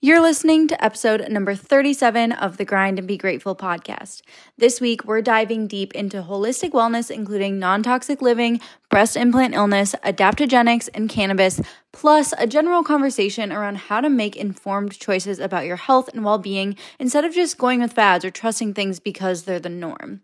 You're listening to episode number 37 of the Grind and Be Grateful podcast. This week, we're diving deep into holistic wellness, including non toxic living, breast implant illness, adaptogenics, and cannabis, plus a general conversation around how to make informed choices about your health and well being instead of just going with fads or trusting things because they're the norm.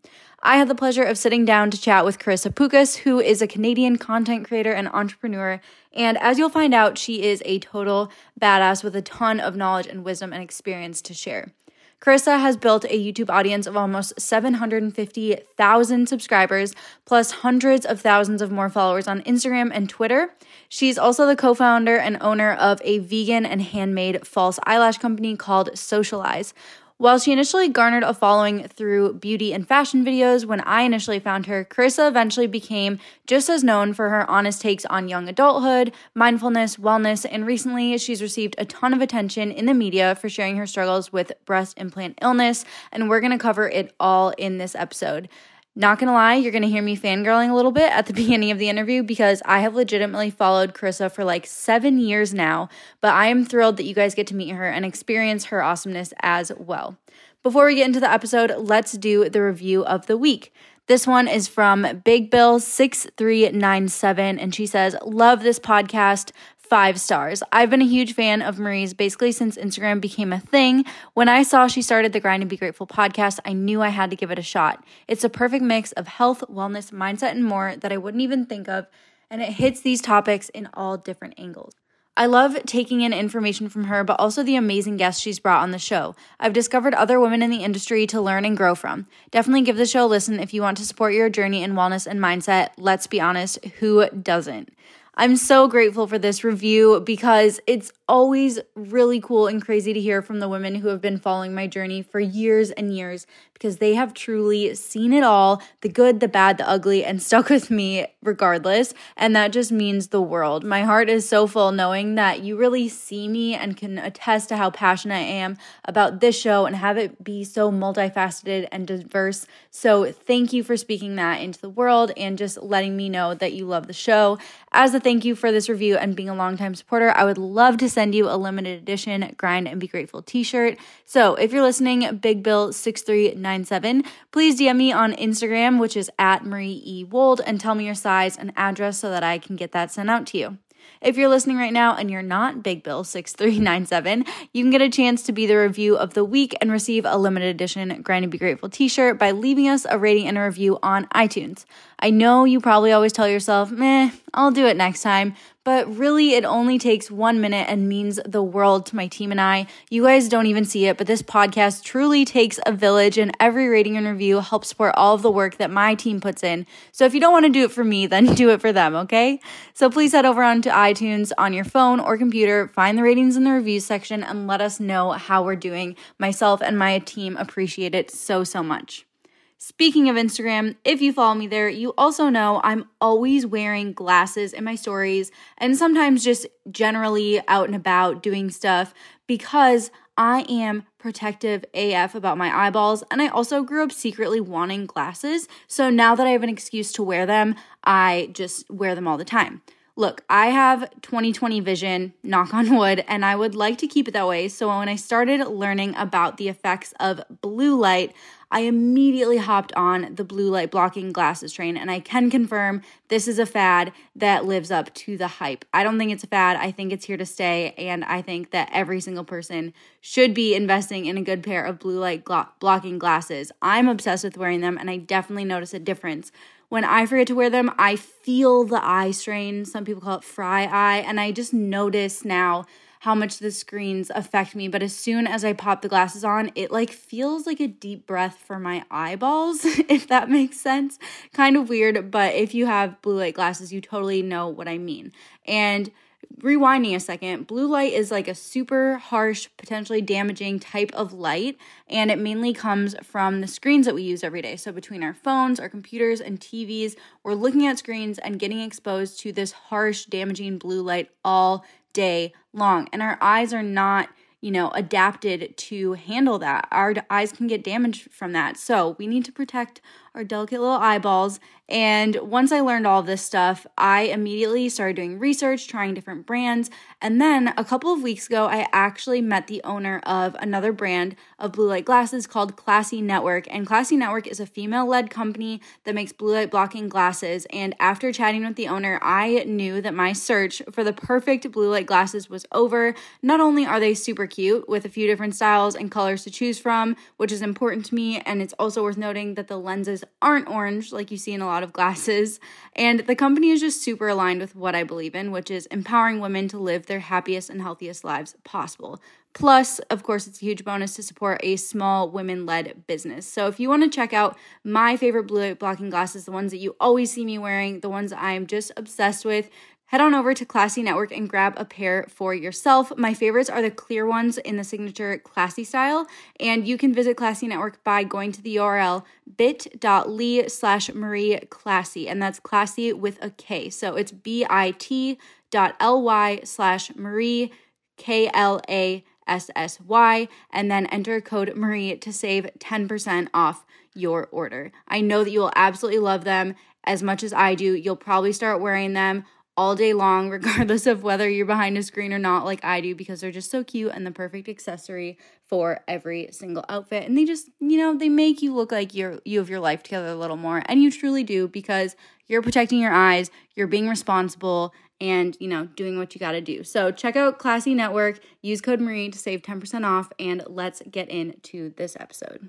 I had the pleasure of sitting down to chat with Karissa Pukas, who is a Canadian content creator and entrepreneur. And as you'll find out, she is a total badass with a ton of knowledge and wisdom and experience to share. Karissa has built a YouTube audience of almost 750,000 subscribers, plus hundreds of thousands of more followers on Instagram and Twitter. She's also the co founder and owner of a vegan and handmade false eyelash company called Social Eyes, while she initially garnered a following through beauty and fashion videos when I initially found her, Karissa eventually became just as known for her honest takes on young adulthood, mindfulness, wellness, and recently she's received a ton of attention in the media for sharing her struggles with breast implant illness, and we're gonna cover it all in this episode. Not gonna lie, you're gonna hear me fangirling a little bit at the beginning of the interview because I have legitimately followed Karissa for like seven years now, but I am thrilled that you guys get to meet her and experience her awesomeness as well. Before we get into the episode, let's do the review of the week. This one is from Big Bill 6397 and she says, "Love this podcast five stars. I've been a huge fan of Marie's basically since Instagram became a thing. When I saw she started the Grind and Be Grateful podcast, I knew I had to give it a shot. It's a perfect mix of health, wellness, mindset, and more that I wouldn't even think of, and it hits these topics in all different angles. I love taking in information from her, but also the amazing guests she's brought on the show. I've discovered other women in the industry to learn and grow from. Definitely give the show a listen if you want to support your journey in wellness and mindset. Let's be honest, who doesn't? I'm so grateful for this review because it's always really cool and crazy to hear from the women who have been following my journey for years and years because they have truly seen it all the good, the bad, the ugly, and stuck with me regardless. And that just means the world. My heart is so full knowing that you really see me and can attest to how passionate I am about this show and have it be so multifaceted and diverse. So, thank you for speaking that into the world and just letting me know that you love the show. As a thank you for this review and being a longtime supporter, I would love to send you a limited edition Grind and Be Grateful t shirt. So if you're listening, Big Bill 6397, please DM me on Instagram, which is at Marie E. Wold, and tell me your size and address so that I can get that sent out to you. If you're listening right now and you're not Big Bill 6397, you can get a chance to be the review of the week and receive a limited edition Grind and Be Grateful t shirt by leaving us a rating and a review on iTunes. I know you probably always tell yourself, meh, I'll do it next time, but really it only takes one minute and means the world to my team and I. You guys don't even see it, but this podcast truly takes a village, and every rating and review helps support all of the work that my team puts in. So if you don't want to do it for me, then do it for them, okay? So please head over onto iTunes on your phone or computer, find the ratings in the reviews section, and let us know how we're doing. Myself and my team appreciate it so, so much. Speaking of Instagram, if you follow me there, you also know I'm always wearing glasses in my stories and sometimes just generally out and about doing stuff because I am protective AF about my eyeballs and I also grew up secretly wanting glasses. So now that I have an excuse to wear them, I just wear them all the time. Look, I have 2020 vision, knock on wood, and I would like to keep it that way. So when I started learning about the effects of blue light, I immediately hopped on the blue light blocking glasses train, and I can confirm this is a fad that lives up to the hype. I don't think it's a fad, I think it's here to stay, and I think that every single person should be investing in a good pair of blue light glo- blocking glasses. I'm obsessed with wearing them, and I definitely notice a difference. When I forget to wear them, I feel the eye strain. Some people call it fry eye, and I just notice now how much the screens affect me. But as soon as I pop the glasses on, it like feels like a deep breath for my eyeballs, if that makes sense. Kind of weird, but if you have blue light glasses, you totally know what I mean. And rewinding a second, blue light is like a super harsh, potentially damaging type of light, and it mainly comes from the screens that we use every day. So, between our phones, our computers, and TVs, we're looking at screens and getting exposed to this harsh, damaging blue light all day long. And our eyes are not, you know, adapted to handle that. Our eyes can get damaged from that. So we need to protect our delicate little eyeballs. And once I learned all this stuff, I immediately started doing research, trying different brands. And then a couple of weeks ago, I actually met the owner of another brand of blue light glasses called Klassy Network. And Klassy Network is a female led company that makes blue light blocking glasses. And after chatting with the owner, I knew that my search for the perfect blue light glasses was over. Not only are they super cute with a few different styles and colors to choose from, which is important to me, and it's also worth noting that the lenses aren't orange like you see in a lot of glasses. And the company is just super aligned with what I believe in, which is empowering women to live their happiest and healthiest lives possible. Plus, of course, it's a huge bonus to support a small women led business. So, if you want to check out my favorite blue blocking glasses, the ones that you always see me wearing, the ones I'm just obsessed with, head on over to Klassy Network and grab a pair for yourself. My favorites are the clear ones in the signature classy style, and you can visit Klassy Network by going to the URL bit.ly slash Marie Classy, and that's classy with a K. So it's bit.ly slash Marie K L A S S Y, and then enter code Marie to save 10% off your order. I know that you will absolutely love them as much as I do. You'll probably start wearing them all day long, regardless of whether you're behind a screen or not, like I do, because they're just so cute and the perfect accessory for every single outfit. And they just, you know, they make you look like you're you have your life together a little more. And you truly do because you're protecting your eyes, you're being responsible, and you know, doing what you gotta do. So check out Klassy Network, use code Marie to save 10% off, and let's get into this episode.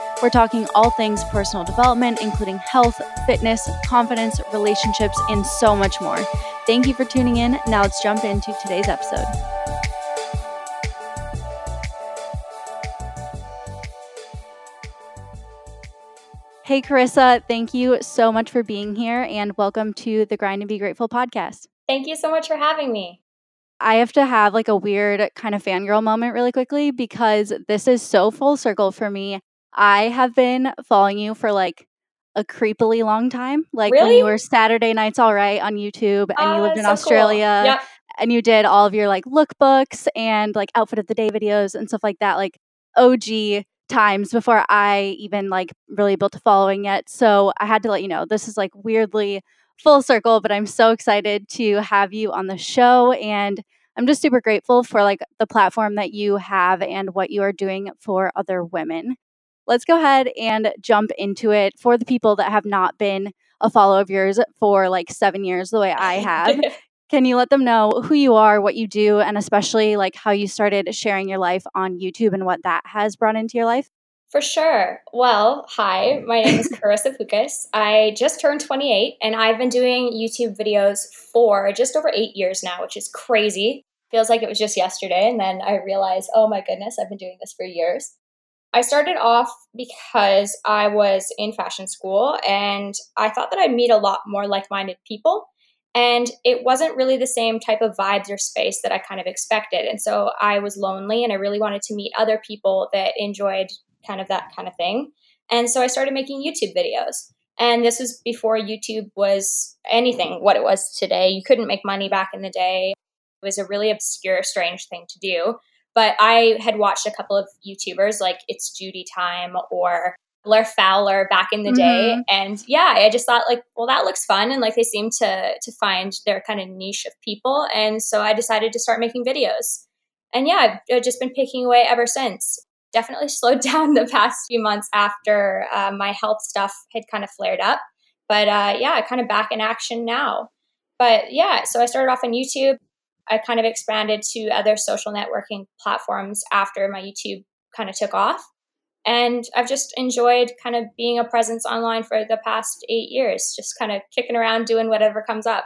We're talking all things personal development, including health, fitness, confidence, relationships, and so much more. Thank you for tuning in. Now let's jump into today's episode. Hey, Karissa, thank you so much for being here and welcome to the Grind and Be Grateful podcast. Thank you so much for having me. I have to have like a weird kind of fangirl moment really quickly because this is so full circle for me. I have been following you for like a creepily long time. Like really? when you were Saturday Nights All Right on YouTube and uh, you lived in so Australia cool. and you did all of your like lookbooks and like outfit of the day videos and stuff like that, like OG times before I even like really built a following yet. So I had to let you know this is like weirdly full circle, but I'm so excited to have you on the show and I'm just super grateful for like the platform that you have and what you are doing for other women let's go ahead and jump into it for the people that have not been a follower of yours for like seven years, the way I have. Can you let them know who you are, what you do, and especially like how you started sharing your life on YouTube and what that has brought into your life? For sure. Well, hi, my name is Karissa Pukas. I just turned 28 and I've been doing YouTube videos for just over eight years now, which is crazy. Feels like it was just yesterday. And then I realized, oh my goodness, I've been doing this for years. I started off because I was in fashion school and I thought that I'd meet a lot more like minded people. And it wasn't really the same type of vibes or space that I kind of expected. And so I was lonely and I really wanted to meet other people that enjoyed kind of that kind of thing. And so I started making YouTube videos. And this was before YouTube was anything what it was today. You couldn't make money back in the day. It was a really obscure, strange thing to do. But I had watched a couple of YouTubers like It's Judy Time or Blair Fowler back in the day. Mm-hmm. And yeah, I just thought like, well, that looks fun. And like they seem to to find their kind of niche of people. And so I decided to start making videos. And yeah, I've, I've just been picking away ever since. Definitely slowed down the past few months after uh, my health stuff had kind of flared up. But uh, yeah, kind of back in action now. But yeah, so I started off on YouTube. I kind of expanded to other social networking platforms after my YouTube kind of took off. And I've just enjoyed kind of being a presence online for the past eight years, just kind of kicking around doing whatever comes up.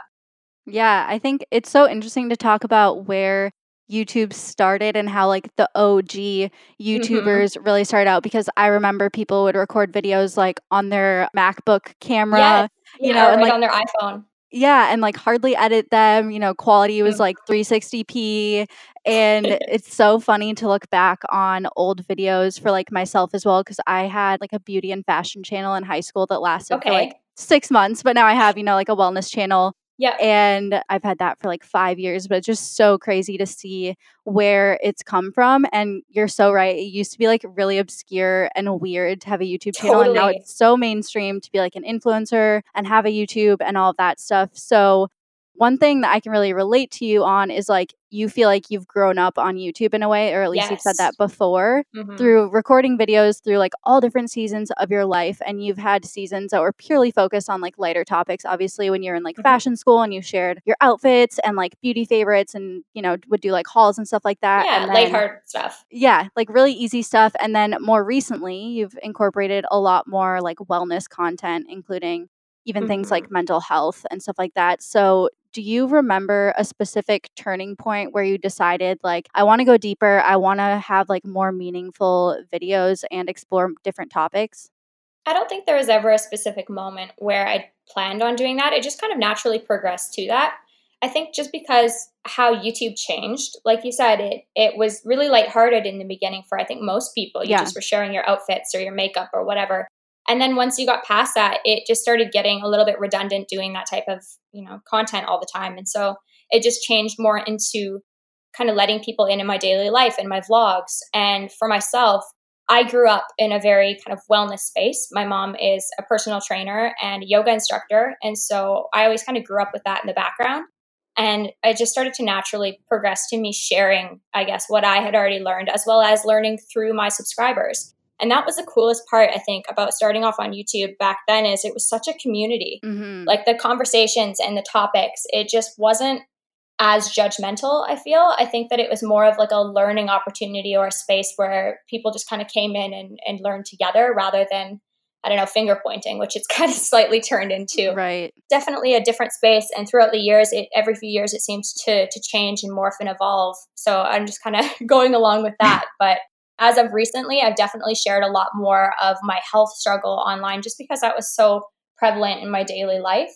Yeah, I think it's so interesting to talk about where YouTube started and how like the OG Mm-hmm. YouTubers really started out because I remember people would record videos like on their MacBook camera. Yes. you Yeah, know, and right like on their iPhone. Yeah, and like hardly edit them. You know, quality was like 360p. And it's so funny to look back on old videos for like myself as well, because I had like a beauty and fashion channel in high school that lasted for like six months. But now I have, you know, like a wellness channel Yeah. and I've had that for like five years, but it's just so crazy to see where it's come from. And you're so right. It used to be like really obscure and weird to have a YouTube channel. And now it's so mainstream to be like an influencer and have a YouTube and all of that stuff. So, one thing that I can really relate to you on is like you feel like you've grown up on YouTube in a way, or at least you've said that Yes. before Mhm. through recording videos through like all different seasons of your life and you've had seasons that were purely focused on like lighter topics obviously when you're in like Mhm. fashion school and you shared your outfits and like beauty favorites and you know would do like hauls and stuff like that Yeah, and then, lighthearted stuff. yeah like really easy stuff and then more recently you've incorporated a lot more like wellness content including even things Mhm. like mental health and stuff like that so do you remember a specific turning point where you decided like i want to go deeper i want to have like more meaningful videos and explore different topics I don't think there was ever a specific moment where I planned on doing that. It just kind of naturally progressed to that. I think just because how YouTube changed, like you said, it it was really lighthearted in the beginning for I think most people. You Yeah. just were sharing your outfits or your makeup or whatever. And then once you got past that, it just started getting a little bit redundant doing that type of, you know, content all the time. And so it just changed more into kind of letting people in in my daily life and my vlogs. And for myself, I grew up in a very kind of wellness space. My mom is a personal trainer and yoga instructor. And so I always kind of grew up with that in the background. And it just started to naturally progress to me sharing, I guess, what I had already learned, as well as learning through my subscribers. And that was the coolest part, I think, about starting off on YouTube back then is it was such a community. Mm-hmm. like the conversations and the topics it just wasn't as judgmental i feel. I think that it was more of like a learning opportunity or a space where people just kind of came in and, and learned together rather than i don't know finger pointing which it's kind of slightly turned into. Right. Definitely a different space and throughout the years it every few years it seems to to change and morph and evolve. So i'm just kind of going along with that but as of recently i've definitely shared a lot more of my health struggle online just because that was so prevalent in my daily life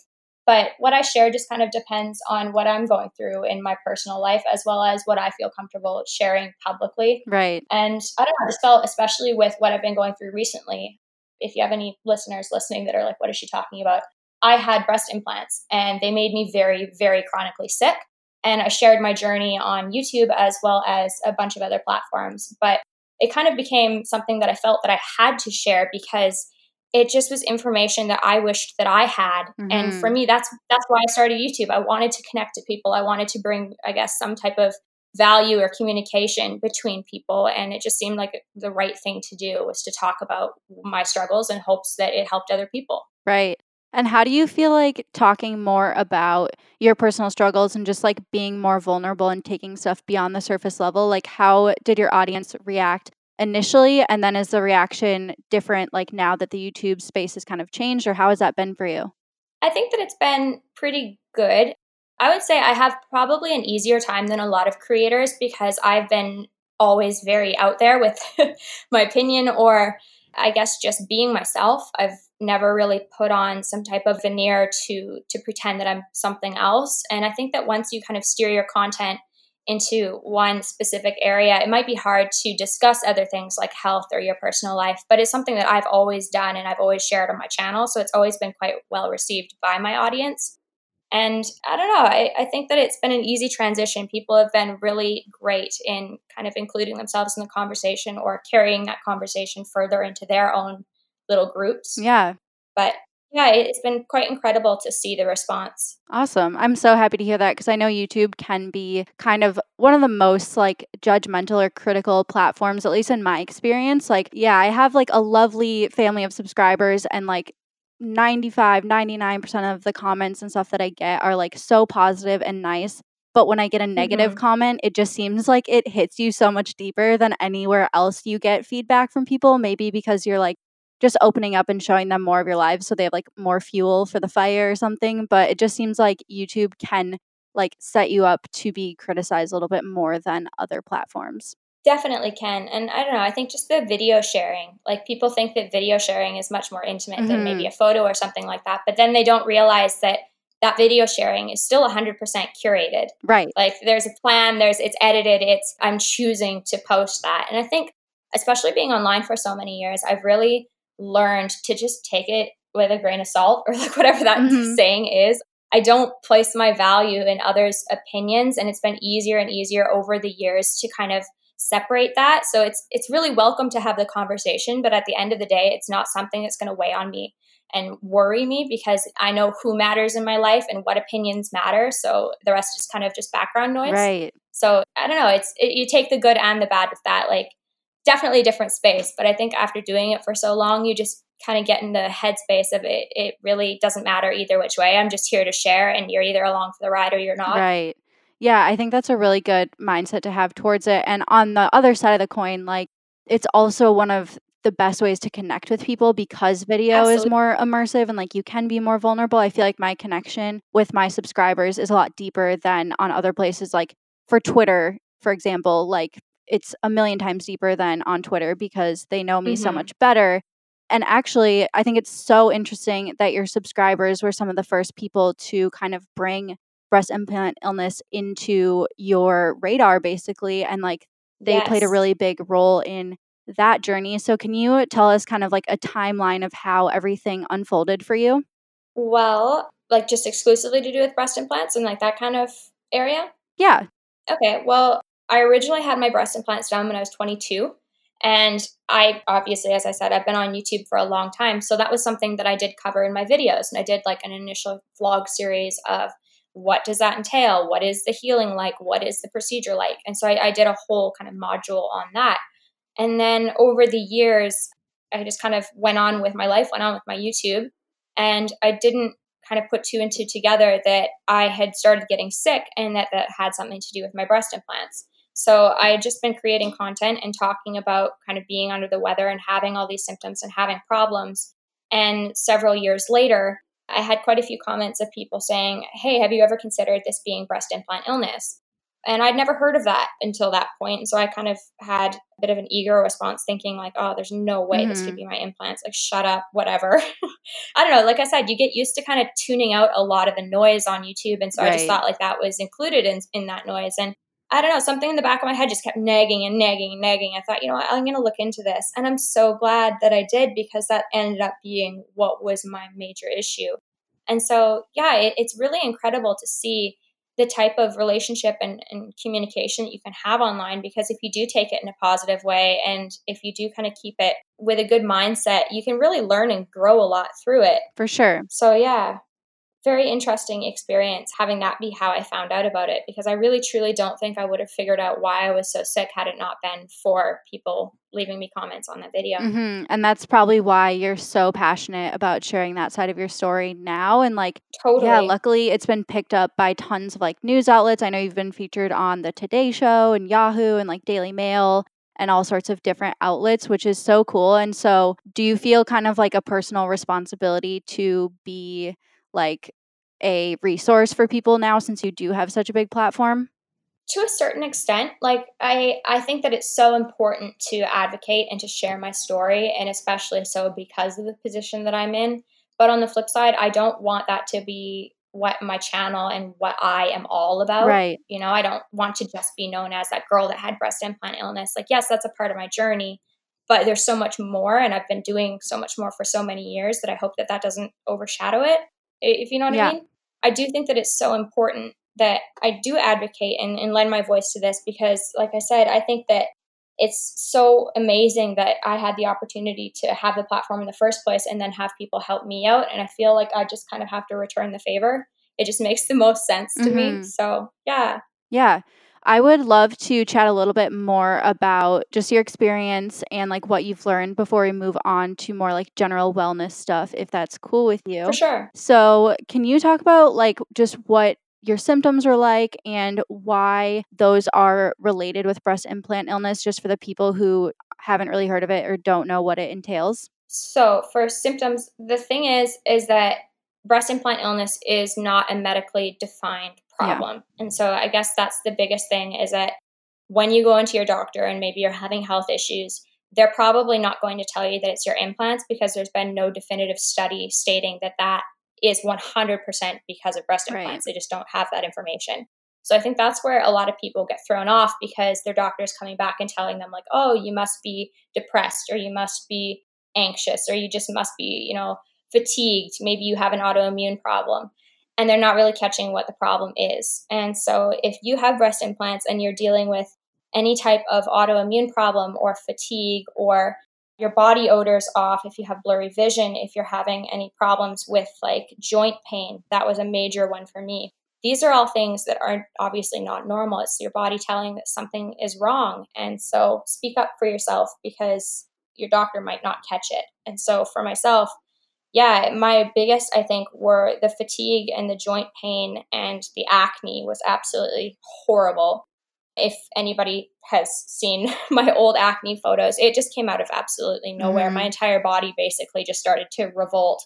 but what i share just kind of depends on what i'm going through in my personal life as well as what i feel comfortable sharing publicly right and I don't know, I just felt, especially with what I've been going through recently, if you have any listeners listening that are like, what is she talking about? I had breast implants and they made me very, very chronically sick. And I shared my journey on YouTube as well as a bunch of other platforms. But it kind of became something that I felt that I had to share because it just was information that I wished that I had. And Mhm. for me, that's that's why I started YouTube. I wanted to connect to people. I wanted to bring, I guess, some type of value or communication between people and it just seemed like the right thing to do was to talk about my struggles in hopes that it helped other people right and how do you feel like talking more about your personal struggles and just like being more vulnerable and taking stuff beyond the surface level? Like how did your audience react initially? And then is the reaction different like now that the youtube space has kind of changed or how has that been for you? I think that it's been pretty good. I would say i have probably an easier time than a lot of creators because i've been always very out there with my opinion or i guess just being myself. I've never really put on some type of veneer to to pretend that i'm something else and i think that once you kind of steer your content into one specific area, it might be hard to discuss other things like health or your personal life, but it's something that I've always done and I've always shared on my channel. So it's always been quite well received by my audience. And I don't know, I, I think that it's been an easy transition. People have been really great in kind of including themselves in the conversation or carrying that conversation further into their own little groups. yeah But yeah, it's been quite incredible to see the response. Awesome. I'm so happy to hear that because I know YouTube can be kind of one of the most like judgmental or critical platforms, at least in my experience. Like, yeah, I have like a lovely family of subscribers and like 95, 99% of the comments and stuff that I get are like so positive and nice. But when I get a negative Mhm. comment, it just seems like it hits you so much deeper than anywhere else you get feedback from people. Maybe because you're like, just opening up and showing them more of your lives so they have like more fuel for the fire or something. But it just seems like YouTube can like set you up to be criticized a little bit more than other platforms? Definitely can. And I don't know, I think just the video sharing, like people think that video sharing is much more intimate mm-hmm. than maybe mm-hmm. a photo or something like that. But then they don't realize that that video sharing is still 100% curated. Right. Like there's a plan, there's it's edited, it's I'm choosing to post that. And I think especially being online for so many years, I've really learned to just take it with a grain of salt or like whatever that mm-hmm. saying is. I don't place my value in others' opinions and it's been easier and easier over the years to kind of separate that. So it's it's really welcome to have the conversation, but at the end of the day, it's not something that's going to weigh on me and worry me because I know who matters in my life and what opinions matter. So the rest is kind of just background noise. Right. So I don't know. It's it, you take the good and the bad with that. Like definitely a different space, but I think after doing it for so long, you just kind of get in the headspace of it. It really doesn't matter either which way. I'm just here to share, and you're either along for the ride or you're not. Right. Yeah, I think that's a really good mindset to have towards it. And on the other side of the coin, like it's also one of the best ways to connect with people because video Absolutely. is more immersive and like you can be more vulnerable. I feel like my connection with my subscribers is a lot deeper than on other places like for Twitter, for example, like it's a million times deeper than on Twitter because they know me mm-hmm. so much better. And actually, I think it's so interesting that your subscribers were some of the first people to kind of bring breast implant illness into your radar basically and like they yes. played a really big role in that journey. So, can you tell us kind of like a timeline of how everything unfolded for you? Well, like just exclusively to do with breast implants and like that kind of area? Yeah. Okay. Well, I originally had my breast implants done when I was 22. And I obviously, as I said, I've been on YouTube for a long time. So that was something that I did cover in my videos. And I did like an initial vlog series of what does that entail? What is the healing like? What is the procedure like? And so I, I did a whole kind of module on that. And then over the years, I just kind of went on with my life, went on with my YouTube, and I didn't kind of put two and two together that I had started getting sick and that that had something to do with my breast implants. So I had just been creating content and talking about kind of being under the weather and having all these symptoms and having problems. And several years later, I had quite a few comments of people saying, Hey, have you ever considered this being breast implant illness? And I'd never heard of that until that point. And so I kind of had a bit of an ego response thinking, like, oh, there's no way mm-hmm. this could mm-hmm. be my implants. Like, shut up, whatever. I don't know. Like I said, you get used to kind of tuning out a lot of the noise on YouTube. And so right. I just thought like that was included in, in that noise. And I don't know, something in the back of my head just kept nagging and nagging and nagging. I thought, you know what, I'm going to look into this. And I'm so glad that I did because that ended up being what was my major issue. And so, yeah, it, it's really incredible to see the type of relationship and, and communication that you can have online because if you do take it in a positive way and if you do kind of keep it with a good mindset, you can really learn and grow a lot through it. For sure. So, yeah, very interesting experience having that be how I found out about it because I really truly don't think I would have figured out why I was so sick had it not been for people leaving me comments on that video. Mm-hmm. And that's probably why you're so passionate about sharing that side of your story now. And like, totally. Yeah, luckily it's been picked up by tons of like news outlets. I know you've been featured on the Today Show and Yahoo and like Daily Mail and all sorts of different outlets, which is so cool. And so, do you feel kind of like a personal responsibility to be like a resource for people now since you do have such a big platform? To a certain extent, like I I think that it's so important to advocate and to share my story and especially so because of the position that I'm in. But on the flip side, I don't want that to be what my channel and what I am all about. Right. You know, I don't want to just be known as that girl that had breast implant illness. Like, yes, that's a part of my journey, but there's so much more, and I've been doing so much more for so many years that I hope that that doesn't overshadow it. If you know what yeah. I mean. I do think that it's so important that I do advocate and, and lend my voice to this because, like I said, I think that it's so amazing that I had the opportunity to have the platform in the first place and then have people help me out. And I feel like I just kind of have to return the favor. It just makes the most sense to mm-hmm. me. So, yeah. Yeah. I would love to chat a little bit more about just your experience and like what you've learned before we move on to more like general wellness stuff, if that's cool with you. For sure. So, can you talk about like just what your symptoms are like and why those are related with breast implant illness, just for the people who haven't really heard of it or don't know what it entails? So, for symptoms, the thing is, is that breast implant illness is not a medically defined problem. Yeah. And so I guess that's the biggest thing is that when you go into your doctor and maybe you're having health issues, they're probably not going to tell you that it's your implants because there's been no definitive study stating that that is 100% because of breast implants. Right. They just don't have that information. So I think that's where a lot of people get thrown off because their doctor's coming back and telling them like, "Oh, you must be depressed or you must be anxious or you just must be, you know, fatigued. Maybe you have an autoimmune problem." And they're not really catching what the problem is. And so if you have breast implants and you're dealing with any type of autoimmune problem or fatigue or your body odors off, if you have blurry vision, if you're having any problems with like joint pain, that was a major one for me. These are all things that are obviously not normal. It's your body telling that something is wrong. And so speak up for yourself because your doctor might not catch it. And so for myself, yeah, my biggest, I think, were the fatigue and the joint pain and the acne was absolutely horrible if anybody has seen my old acne photos, it just came out of absolutely nowhere. Mm-hmm. My entire body basically just started to revolt.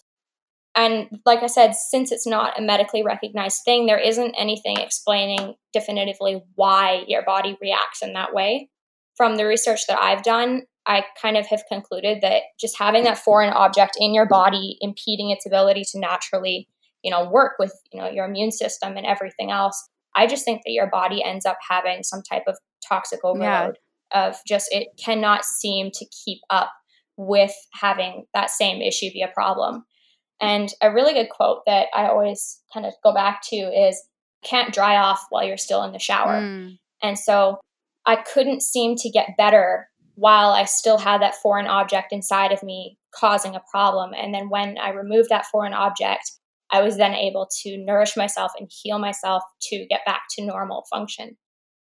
And like I said, since it's not a medically recognized thing, there isn't anything explaining definitively why your body reacts in that way. From the research that I've done, I kind of have concluded that just having that foreign object in your body impeding its ability to naturally, you know, work with, you know, your immune system and everything else I just think that your body ends up having some type of toxic overload yeah. of just it cannot seem to keep up with having that same issue be a problem. And a really good quote that I always kind of go back to is can't dry off while you're still in the shower. Mm. And so I couldn't seem to get better while I still had that foreign object inside of me causing a problem. And then when I removed that foreign object, I was then able to nourish myself and heal myself to get back to normal function.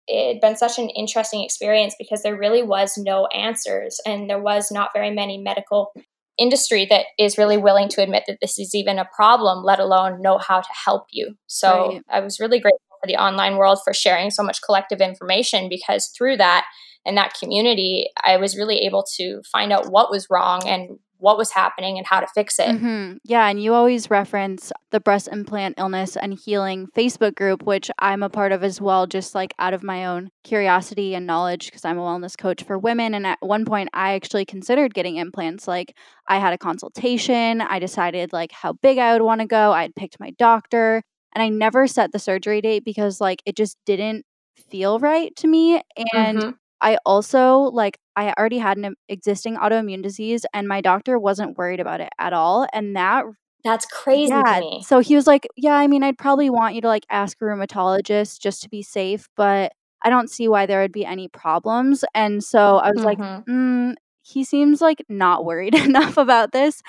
It had been such an interesting experience because there really was no answers and there was not very many medical industry that is really willing to admit that this is even a problem, let alone know how to help you. So right. I was really grateful for the online world for sharing so much collective information because through that and that community, I was really able to find out what was wrong and what was happening and how to fix it. Mm-hmm. Yeah, and you always reference the breast implant illness and healing Facebook group, which I'm a part of as well, just like out of my own curiosity and knowledge, because I'm a wellness coach for women. And at one point, I actually considered getting implants. Like, I had a consultation, I decided like how big I would want to go, I had picked my doctor, and I never set the surgery date because like it just didn't feel right to me. And mm-hmm. I also like I already had an existing autoimmune disease and my doctor wasn't worried about it at all and that that's crazy yeah, So he was like, "Yeah, I mean, I'd probably want you to like ask a rheumatologist just to be safe, but I don't see why there would be any problems." And so I was mm-hmm. like, mm, "He seems like not worried enough about this."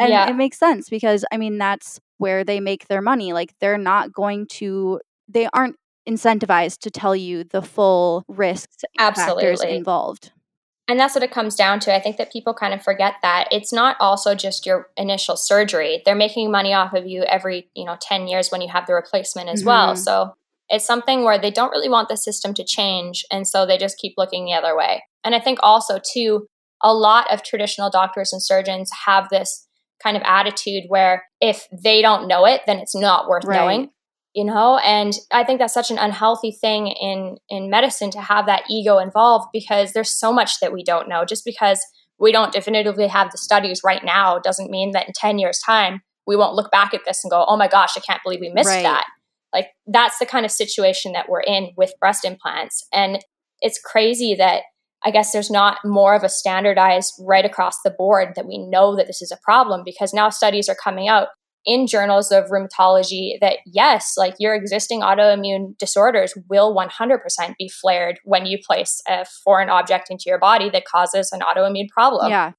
And yeah. it makes sense because I mean, that's where they make their money. Like they're not going to they aren't incentivized to tell you the full risks Absolutely. factors involved. And that's what it comes down to. I think that people kind of forget that it's not also just your initial surgery. They're making money off of you every, you know, 10 years when you have the replacement as mm-hmm. well. So it's something where they don't really want the system to change and so they just keep looking the other way. And I think also too a lot of traditional doctors and surgeons have this kind of attitude where if they don't know it, then it's not worth right. knowing you know and i think that's such an unhealthy thing in in medicine to have that ego involved because there's so much that we don't know just because we don't definitively have the studies right now doesn't mean that in 10 years time we won't look back at this and go oh my gosh i can't believe we missed right. that like that's the kind of situation that we're in with breast implants and it's crazy that I guess there's not more of a standardized right across the board that we know that this is a problem because now studies are coming out in journals of rheumatology that yes, like your existing autoimmune disorders will 100% be flared when you place a foreign object into your body that causes an autoimmune problem. Yeah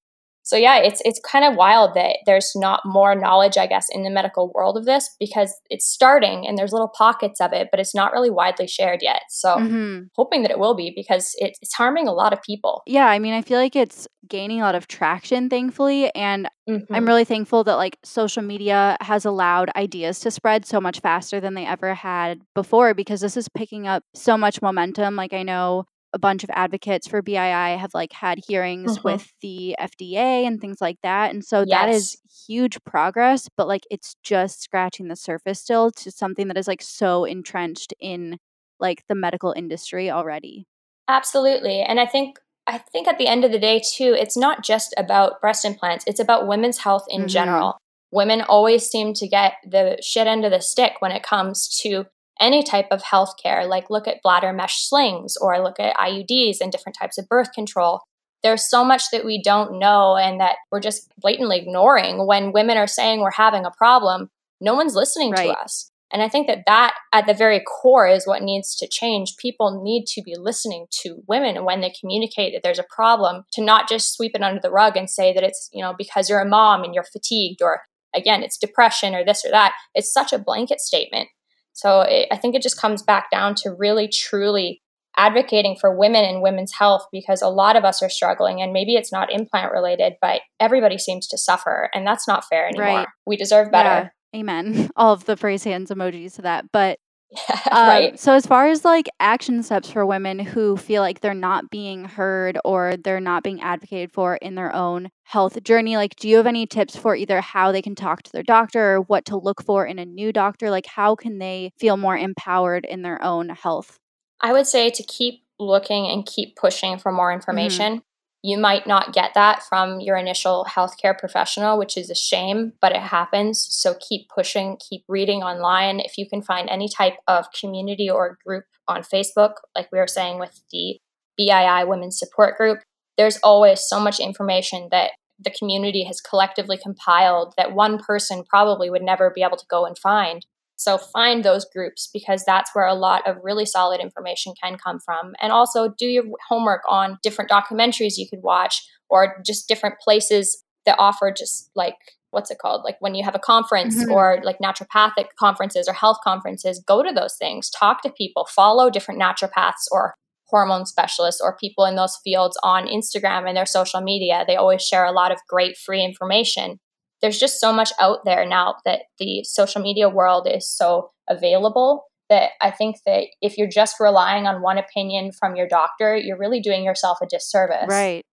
so yeah, it's it's kind of wild that there's not more knowledge, I guess, in the medical world of this because it's starting and there's little pockets of it, but it's not really widely shared yet. So mm-hmm. hoping that it will be because it, it's harming a lot of people. Yeah, I mean, I feel like it's gaining a lot of traction, thankfully, and mm-hmm. I'm really thankful that like social media has allowed ideas to spread so much faster than they ever had before because this is picking up so much momentum. Like I know a bunch of advocates for BII have like had hearings Mm-hmm. with the FDA and things like that. And so that Yes. is huge progress, but like it's just scratching the surface still to something that is like so entrenched in like the medical industry already. Absolutely. And I think I think at the end of the day too, it's not just about breast implants, it's about women's health in Mhm. general. Women always seem to get the shit end of the stick when it comes to any type of healthcare. Like look at bladder mesh slings or look at IUDs and different types of birth control. There's so much that we don't know and that we're just blatantly ignoring when women are saying we're having a problem. No one's listening Right. to us. And I think that that at the very core is what needs to change. People need to be listening to women when they communicate that there's a problem to not just sweep it under the rug and say that it's, you know, because you're a mom and you're fatigued or again, it's depression or this or that. It's such a blanket statement. So it, I think it just comes back down to really truly advocating for women and women's health because a lot of us are struggling and maybe it's not implant related, but everybody seems to suffer and that's not fair anymore. Right. We deserve better. Yeah. Amen. All of the praise hands emojis to that. But Um, right. So, as far as like action steps for women who feel like they're not being heard or they're not being advocated for in their own health journey, like, do you have any tips for either how they can talk to their doctor or what to look for in a new doctor? Like, how can they feel more empowered in their own health? I would say to keep looking and keep pushing for more information. You might not get that from your initial healthcare professional, which is a shame, but it happens. So keep pushing, keep reading online. If you can find any type of community or group on Facebook, like we were saying with the BII Women's Support Group, there's always so much information that the community has collectively compiled that one person probably would never be able to go and find. So find those groups because that's where a lot of really solid information can come from. And also do your homework on different documentaries you could watch or just different places that offer just like what's it called? Like when you have a conference Mhm. or like naturopathic conferences or health conferences, go to those things, talk to people, follow different naturopaths or hormone specialists or people in those fields on Instagram and their social media. They always share a lot of great free information there's just so much out there now that the social media world is so available that I think that if you're just relying on one opinion from your doctor, you're really doing yourself a disservice. Right.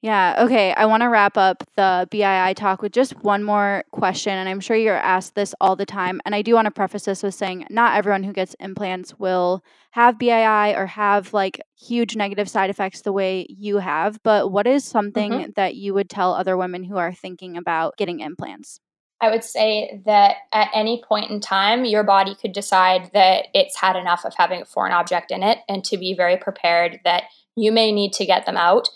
Yeah. Okay. I want to wrap up the BII talk with just one more question. And I'm sure you're asked this all the time. And I do want to preface this with saying not everyone who gets implants will have BII or have like huge negative side effects the way you have. But what is mm-hmm. something that you would tell other women who are thinking about getting implants? I would say that at any point in time, your body could decide that it's had enough of having a foreign object in it and to be very prepared that you may need to get them out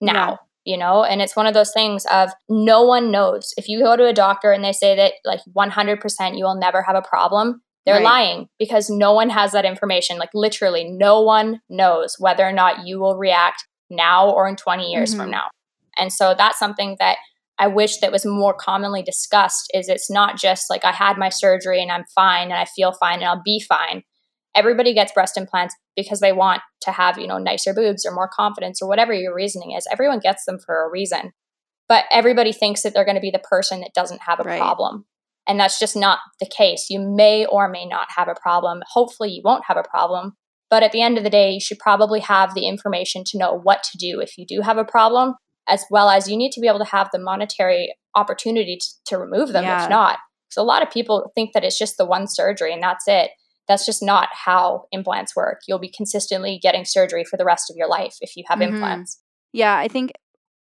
now. You know, and it's one of those things of no one knows. If you go to a doctor and they say that like 100% you will never have a problem, they're Right. lying because no one has that information. Like literally, no one knows whether or not you will react now or in 20 years from Mhm. now. And so that's something that I wish that was more commonly discussed is it's not just like I had my surgery and I'm fine and I feel fine and I'll be fine. Everybody gets breast implants because they want to have, you know, nicer boobs or more confidence or whatever your reasoning is. Everyone gets them for a reason. But everybody thinks that they're going to be the person that doesn't have a Right. problem. And that's just not the case. You may or may not have a problem. Hopefully, you won't have a problem. But at the end of the day, you should probably have the information to know what to do if you do have a problem, as well as you need to be able to have the monetary opportunity to, to remove them Yeah. if not. So a lot of people think that it's just the one surgery and that's it. That's just not how implants work. You'll be consistently getting surgery for the rest of your life if you have Mhm. implants. Yeah, I think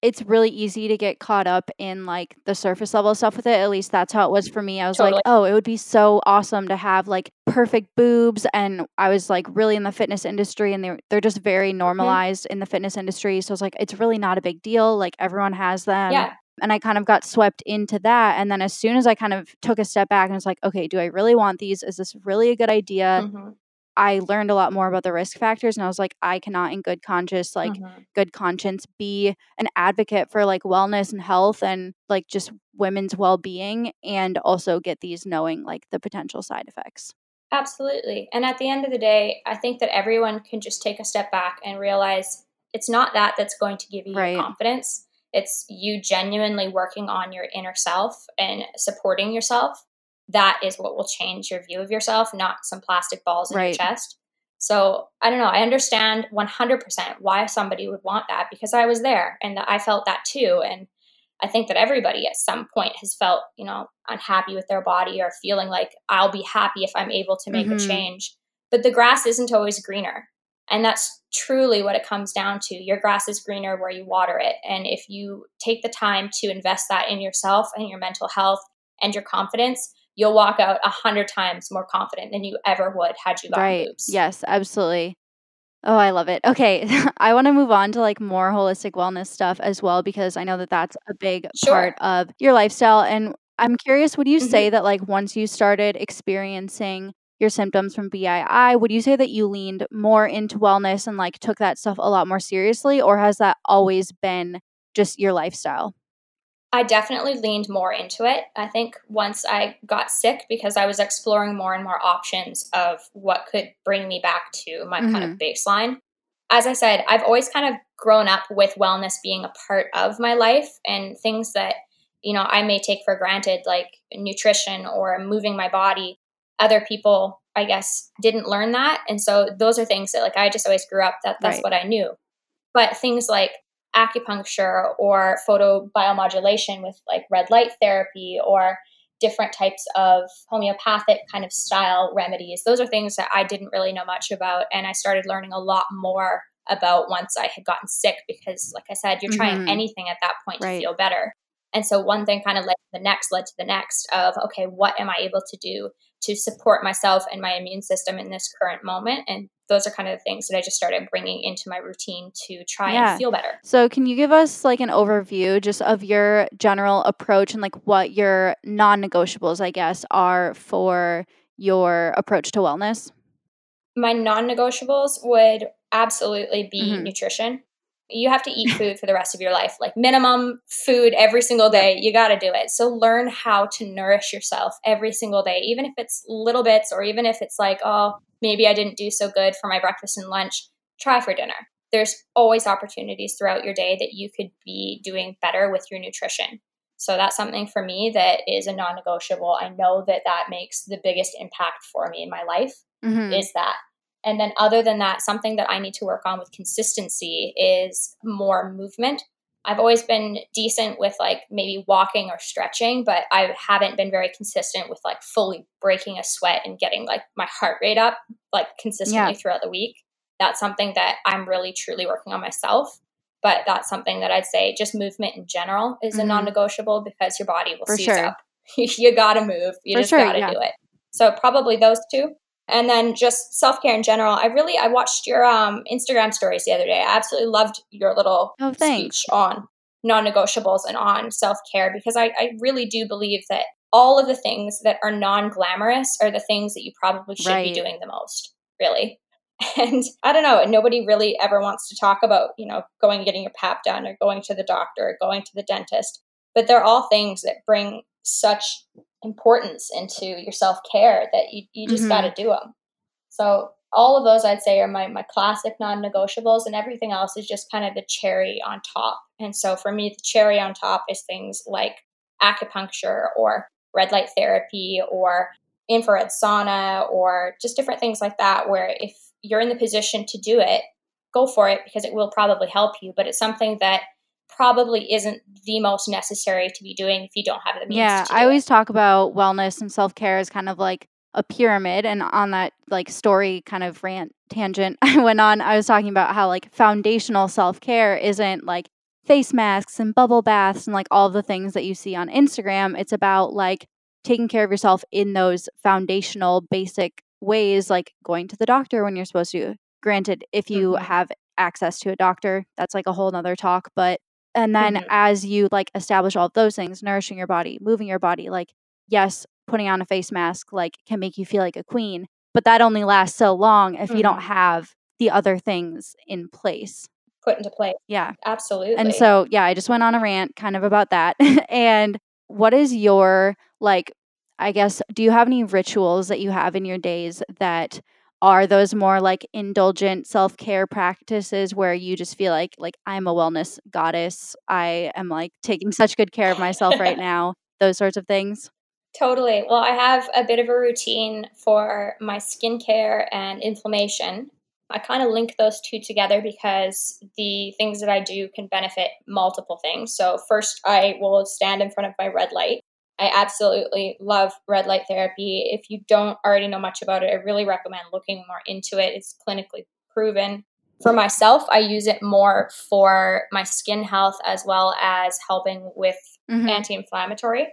it's really easy to get caught up in like the surface level stuff with it. At least that's how it was for me. I was Totally. like, oh, it would be so awesome to have like perfect boobs. And I was like really in the fitness industry and they're, they're just very normalized in the fitness industry. So it's like, it's really not a big deal. Like everyone has them. yeah. And I kind of got swept into that. And then as soon as I kind of took a step back and was like, okay, do I really want these? Is this really a good idea? Mhm. I learned a lot more about the risk factors and I was like, I cannot in good conscience, like Mhm. good conscience, be an advocate for like wellness and health and like just women's well being and also get these knowing like the potential side effects. Absolutely. And at the end of the day, I think that everyone can just take a step back and realize it's not that that's going to give you Right. confidence. It's you genuinely working on your inner self and supporting yourself. That is what will change your view of yourself, not some plastic balls in Right. your chest. So I don't know. I understand 100% why somebody would want that because I was there and I felt that too. And I think that everybody at some point has felt, you know, unhappy with their body or feeling like I'll be happy if I'm able to make mm-hmm. a change. But the grass isn't always greener. And that's truly what it comes down to. Your grass is greener where you water it. And if you take the time to invest that in yourself and your mental health and your confidence, you'll walk out a hundred times more confident than you ever would had you gotten right. boobs. Yes, absolutely. Oh, I love it. Okay, I want to move on to like more holistic wellness stuff as well because I know that that's a big sure. part of your lifestyle. And I'm curious, would you mm-hmm. say that like once you started experiencing your symptoms from BII, would you say that you leaned more into wellness and like took that stuff a lot more seriously, or has that always been just your lifestyle? I definitely leaned more into it. I think once I got sick, because I was exploring more and more options of what could bring me back to my mm-hmm. kind of mm-hmm. baseline. As I said, I've always kind of grown up with wellness being a part of my life and things that, you know, I may take for granted, like nutrition or moving my body. Other people, I guess, didn't learn that. And so those are things that, like, I just always grew up that that's right. what I knew. But things like acupuncture or photobiomodulation with like red light therapy or different types of homeopathic kind of style remedies. Those are things that I didn't really know much about. And I started learning a lot more about once I had gotten sick because, like I said, you're trying mm-hmm. anything at that point right. to feel better. And so one thing kind of led to the next, led to the next of, okay, what am I able to do to support myself and my immune system in this current moment? And those are kind of the things that I just started bringing into my routine to try yeah. and feel better. So, can you give us like an overview just of your general approach and like what your non negotiables, I guess, are for your approach to wellness? My non negotiables would absolutely be mm-hmm. nutrition you have to eat food for the rest of your life like minimum food every single day you got to do it. So learn how to nourish yourself every single day even if it's little bits or even if it's like oh maybe i didn't do so good for my breakfast and lunch try for dinner. There's always opportunities throughout your day that you could be doing better with your nutrition. So that's something for me that is a non-negotiable. I know that that makes the biggest impact for me in my life mm-hmm. is that and then, other than that, something that I need to work on with consistency is more movement. I've always been decent with like maybe walking or stretching, but I haven't been very consistent with like fully breaking a sweat and getting like my heart rate up like consistently yeah. throughout the week. That's something that I'm really truly working on myself. But that's something that I'd say just movement in general is mm-hmm. a non negotiable because your body will For seize sure. up. you gotta move. You For just sure, gotta yeah. do it. So probably those two and then just self-care in general. I really i watched your um, instagram stories the other day. I absolutely loved your little oh, speech on non-negotiables and on self-care because I, I really do believe that all of the things that are non-glamorous are the things that you probably should right. be doing the most really. And i don't know nobody really ever wants to talk about you know going and getting your pap done or going to the doctor or going to the dentist but they're all things that bring such importance into your self care that you, you just mm-hmm. got to do them. So all of those I'd say are my, my classic non-negotiables and everything else is just kind of the cherry on top. And so for me, the cherry on top is things like acupuncture or red light therapy or infrared sauna or just different things like that where if you're in the position to do it, go for it because it will probably help you. But it's something that probably isn't the most necessary to be doing if you don't have the means. Yeah, I always talk about wellness and self care as kind of like a pyramid. And on that like story kind of rant tangent I went on, I was talking about how like foundational self care isn't like face masks and bubble baths and like all the things that you see on Instagram. It's about like taking care of yourself in those foundational basic ways, like going to the doctor when you're supposed to. Granted, if you mm-hmm. have access to a doctor, that's like a whole nother talk. But and then mm-hmm. as you like establish all of those things, nourishing your body, moving your body, like, yes, putting on a face mask like can make you feel like a queen, but that only lasts so long if mm-hmm. you don't mm-hmm. have the other things in place. Put into place. Yeah. Absolutely. And so, yeah, I just went on a rant kind of about that. and what is your like I guess do you have any rituals that you have in your days that are those more like indulgent self-care practices where you just feel like like I'm a wellness goddess. I am like taking mm. such good care of myself right now. Those sorts of things. Totally. Well, I have a bit of a routine for my skincare and inflammation. I kind of link those two together because the things that I do can benefit multiple things. So, first, I will stand in front of my red light. I absolutely love red light therapy. If you don't already know much about it, I really recommend looking more into it. It's clinically proven. For myself, I use it more for my skin health as well as helping with mm-hmm. anti inflammatory.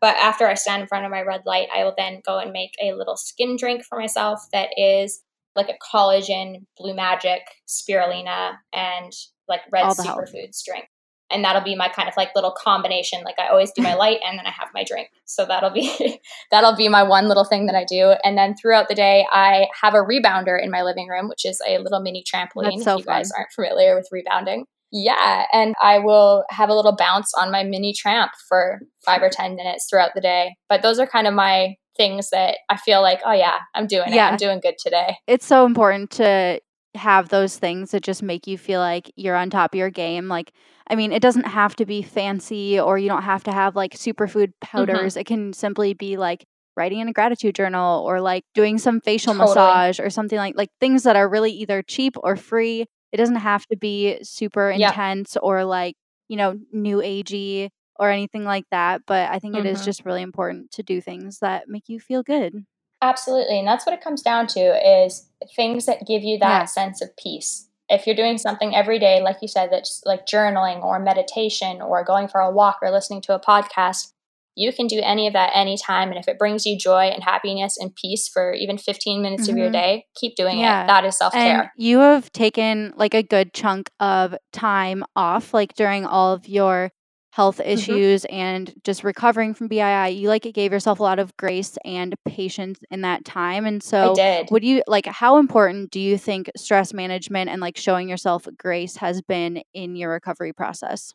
But after I stand in front of my red light, I will then go and make a little skin drink for myself that is like a collagen, Blue Majik, spirulina, and like red superfoods drink. And that'll be my kind of like little combination. Like I always do my light and then I have my drink. So that'll be that'll be my one little thing that I do. And then throughout the day, I have a rebounder in my living room, which is a little mini trampoline. So if you fun. guys aren't familiar with rebounding. Yeah, and I will have a little bounce on my mini tramp for five or 10 minutes throughout the day. But those are kind of my things that I feel like, oh, yeah, I'm doing it. Yeah. I'm doing good today. It's so important to have those things that just make you feel like you're on top of your game. Like, I mean, it doesn't have to be fancy or you don't have to have like superfood mm-hmm. powders. Mm-hmm. It can simply be like writing in a gratitude journal or like doing some facial totally. massage or something like like things that are really either cheap or free it doesn't have to be super intense or like, you know, new agey or anything like that. But I think mm-hmm. it is mm-hmm. just really important to do things that make you feel good. Absolutely. And that's what it comes down to is things that give you that yeah. sense of peace. If you're doing something every day, like you said, that's like journaling or meditation or going for a walk or listening to a podcast, you can do any of that anytime. And if it brings you joy and happiness and peace for even 15 minutes mm-hmm. of your mm-hmm. day, keep doing yeah. it. That is self care. You have taken like a good chunk of time off, like during all of your health mm-hmm. issues mm-hmm. and just recovering from BII. You like it gave yourself a lot of grace and patience in that time. And so. Would you like how important do you think stress management and like showing yourself grace has been in your recovery process?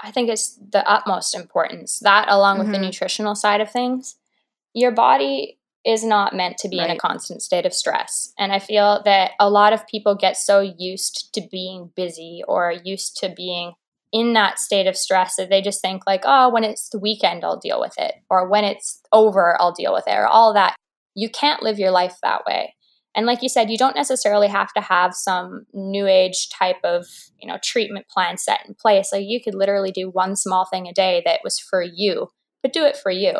I think it's the utmost importance. That, along with mm-hmm. the nutritional side of things, your body is not meant to be right. in a constant state of stress. And I feel that a lot of people get so used to being busy or used to being in that state of stress that they just think, like, oh, when it's the weekend, I'll deal with it. Or when it's over, I'll deal with it. Or all that. You can't live your life that way. And like you said, you don't necessarily have to have some new age type of, you know, treatment plan set in place. Like you could literally do one small thing a day that was for you, but do it for you.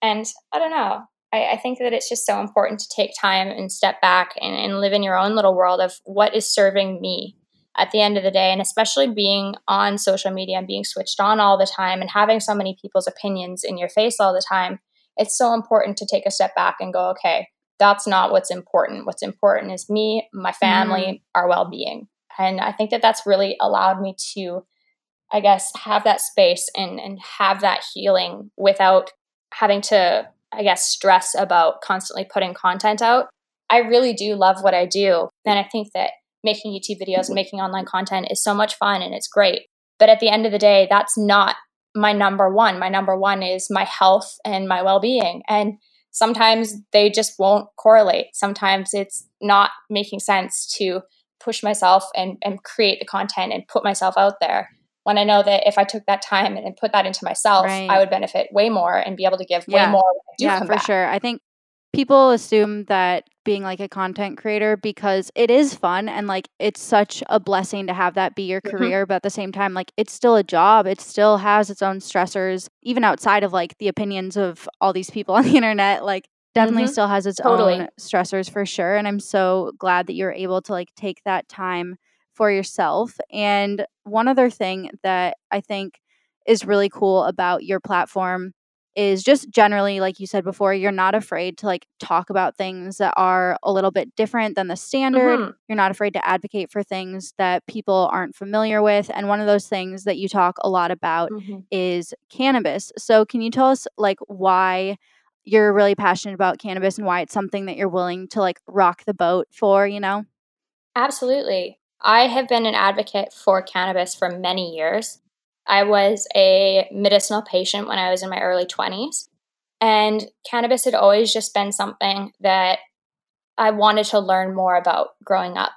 And I don't know. I, I think that it's just so important to take time and step back and, and live in your own little world of what is serving me at the end of the day. And especially being on social media and being switched on all the time and having so many people's opinions in your face all the time, it's so important to take a step back and go, okay, that's not what's important. What's important is me, my family, mm. our well being. And I think that that's really allowed me to, I guess, have that space and, and have that healing without having to, I guess, stress about constantly putting content out. I really do love what I do. And I think that making YouTube videos and making online content is so much fun and it's great. But at the end of the day, that's not my number one. My number one is my health and my well being. And sometimes they just won't correlate. Sometimes it's not making sense to push myself and, and create the content and put myself out there when I know that if I took that time and, put that into myself, right. I would benefit way more and be able to give yeah. way more. yeah, for back. sure. I think people assume that being like a content creator because it is fun and like it's such a blessing to have that be your mm-hmm. career mm-hmm. but at the same time like it's still a job it still has its own stressors even outside of like the opinions of all these people on the internet like definitely mm-hmm. still has its totally. own stressors for sure and i'm so glad that you're able to like take that time for yourself and one other thing that i think is really cool about your platform is just generally like you said before you're not afraid to like talk about things that are a little bit different than the standard mm-hmm. you're not afraid to advocate for things that people aren't familiar with and one of those things that you talk a lot about mm-hmm. is cannabis so can you tell us like why you're really passionate about cannabis and why it's something that you're willing to like rock the boat for you know absolutely I have been an advocate for cannabis for many years. I was a medicinal patient when I was in my early 20s. And cannabis had always just been something that I wanted to learn more about growing up.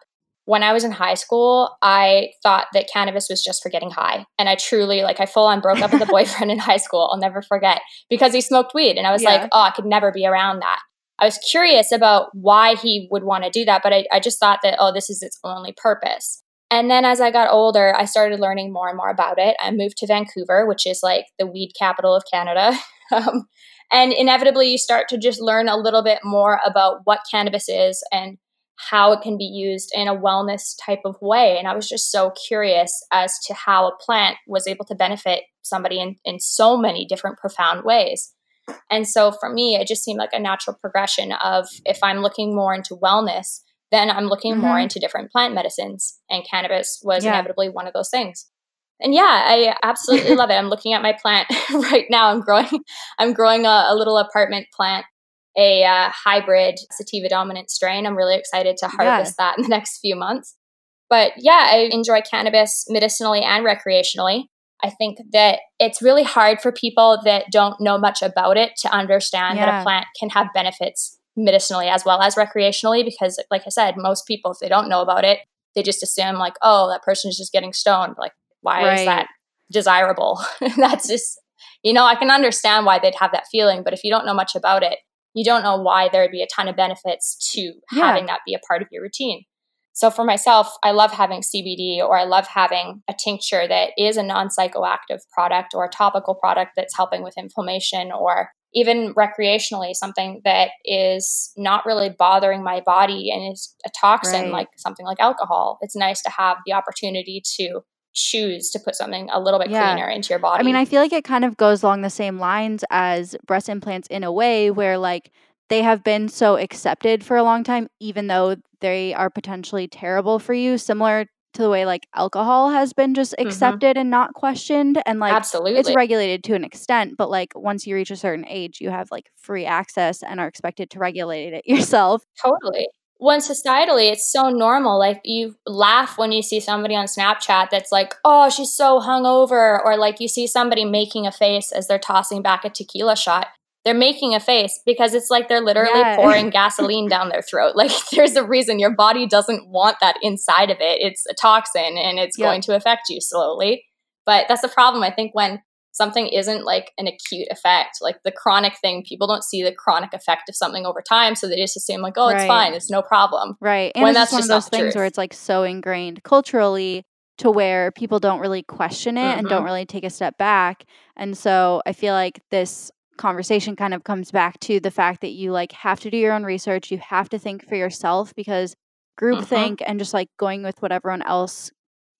when I was in high school, I thought that cannabis was just for getting high. And I truly, like, I full on broke up with a boyfriend in high school. I'll never forget because he smoked weed. And I was yeah. like, oh, I could never be around that. I was curious about why he would want to do that, but I, I just thought that, oh, this is its only purpose. And then as I got older, I started learning more and more about it. I moved to Vancouver, which is like the weed capital of Canada. um, and inevitably, you start to just learn a little bit more about what cannabis is and how it can be used in a wellness type of way. And I was just so curious as to how a plant was able to benefit somebody in, in so many different profound ways. And so for me, it just seemed like a natural progression of if I'm looking more into wellness, then I'm looking mm-hmm. more into different plant medicines. And cannabis was yeah. inevitably one of those things. And yeah, I absolutely love it. I'm looking at my plant right now. I'm growing, I'm growing a, a little apartment plant a uh, hybrid sativa dominant strain. I'm really excited to harvest yeah. that in the next few months. But yeah, I enjoy cannabis medicinally and recreationally. I think that it's really hard for people that don't know much about it to understand yeah. that a plant can have benefits medicinally as well as recreationally because like I said, most people if they don't know about it, they just assume like, oh, that person is just getting stoned. Like, why right. is that desirable? That's just you know, I can understand why they'd have that feeling, but if you don't know much about it, you don't know why there would be a ton of benefits to yeah. having that be a part of your routine. So for myself, I love having CBD or I love having a tincture that is a non psychoactive product or a topical product that's helping with inflammation or even recreationally, something that is not really bothering my body and is a toxin right. like something like alcohol. It's nice to have the opportunity to choose to put something a little bit yeah. cleaner into your body. I mean, I feel like it kind of goes along the same lines as breast implants in a way where like they have been so accepted for a long time even though they are potentially terrible for you, similar to the way like alcohol has been just mm-hmm. accepted mm-hmm. and not questioned and like Absolutely. it's regulated to an extent but like once you reach a certain age you have like free access and are expected to regulate it yourself totally when societally it's so normal like you laugh when you see somebody on snapchat that's like oh she's so hungover or like you see somebody making a face as they're tossing back a tequila shot they're making a face because it's like they're literally yeah. pouring gasoline down their throat like there's a reason your body doesn't want that inside of it it's a toxin and it's yep. going to affect you slowly but that's the problem i think when something isn't like an acute effect. Like the chronic thing, people don't see the chronic effect of something over time, so they just assume like, oh, it's fine, it's no problem. Right, and when that's one of those things where it's like so ingrained culturally to where people don't really question it mm-hmm. and don't mm-hmm. really take a step back. And so I feel like this conversation kind of comes back to the fact that you like have to do your own research, you have to think for yourself because mm-hmm. think and just like going with what everyone else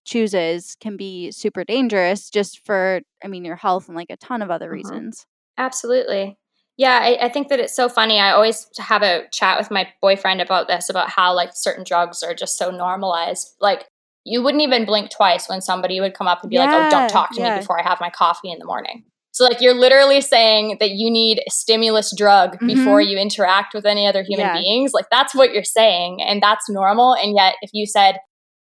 chooses can be super dangerous just for, I mean, your health and like a ton of other mm-hmm. reasons. Absolutely. Yeah, I, I, think that it's so funny. I always have a chat with my boyfriend about this, about how like certain drugs are just so normalized. Like you wouldn't even blink twice when somebody would come up and be yeah, like, "Oh, don't talk to yeah. me before I have my coffee in the morning." So like you're literally saying that you need a stimulus drug mm-hmm. before you interact with any other human yeah. beings. Like that's what you're saying, and that's normal. And yet, if you said,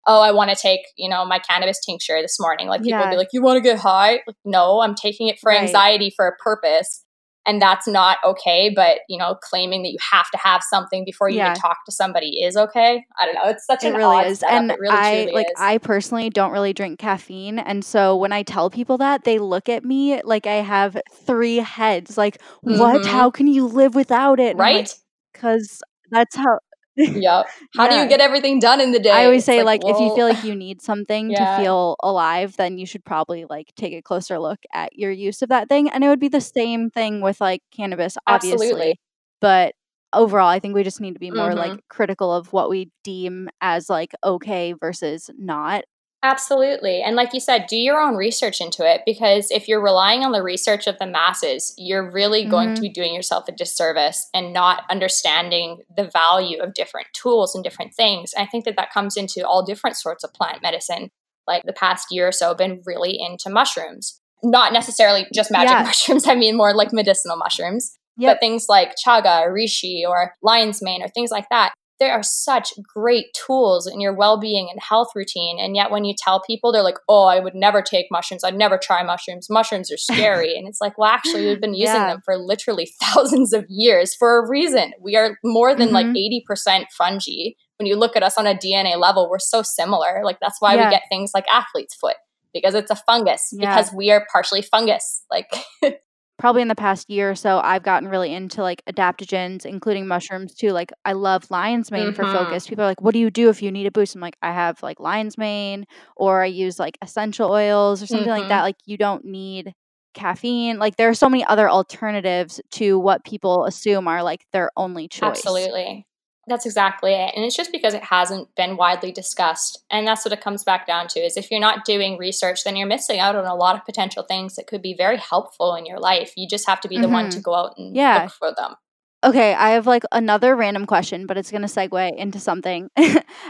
oh, I want to take, you know, my cannabis tincture this morning. Like people yeah. be like, you want to get high? Like, no, I'm taking it for right. anxiety for a purpose. And that's not okay. But, you know, claiming that you have to have something before you yeah. can talk to somebody is okay. I don't know. It's such it an really is. Setup. And really, I like is. I personally don't really drink caffeine. And so when I tell people that, they look at me like I have three heads. Like, mm-hmm. what? How can you live without it? right? Because like, that's how yep. How yeah. do you get everything done in the day? I always say like, like if you feel like you need something yeah. to feel alive, then you should probably like take a closer look at your use of that thing. And it would be the same thing with like cannabis, obviously. Absolutely. But overall, I think we just need to be more mm-hmm. like critical of what we deem as like okay versus not. Absolutely. And like you said, do your own research into it because if you're relying on the research of the masses, you're really mm-hmm. going to mm-hmm. be doing yourself a disservice and not understanding the value of different tools and different things. And I think that that comes into all different sorts of plant medicine. Like the past year or so, been really into mushrooms. Not necessarily just magic yeah. mushrooms, I mean more like medicinal mushrooms. Yep. But things like chaga, reishi, or lion's mane, or things like that there are such great tools in your well-being and health routine and yet when you tell people they're like oh i would never take mushrooms i'd never try mushrooms mushrooms are scary and it's like well actually we've been using yeah. them for literally thousands of years for a reason we are more than mm-hmm. like 80% fungi when you look at us on a dna level we're so similar like that's why yeah. we get things like athlete's foot because it's a fungus yeah. because we are partially fungus like probably in the past year or so I've gotten really into like adaptogens, including mushrooms too. Like I love lion's mane mm-hmm. for focus. People are like, "What do you do if you need a boost?" I'm like, "I have like lion's mane, or I use like essential oils or something mm-hmm. like that." Like you don't need caffeine. Like there are so many other alternatives to what people assume are like their only choice. Absolutely. That's exactly it. And it's just because it hasn't been widely discussed. And that's what it comes back down to is if you're not doing research, then you're missing out on a lot of potential things that could be very helpful in your life. You just have to be the mm-hmm. one to mm-hmm. go out and yeah. look for them. Okay, I have like another random question, but it's going to segue into something.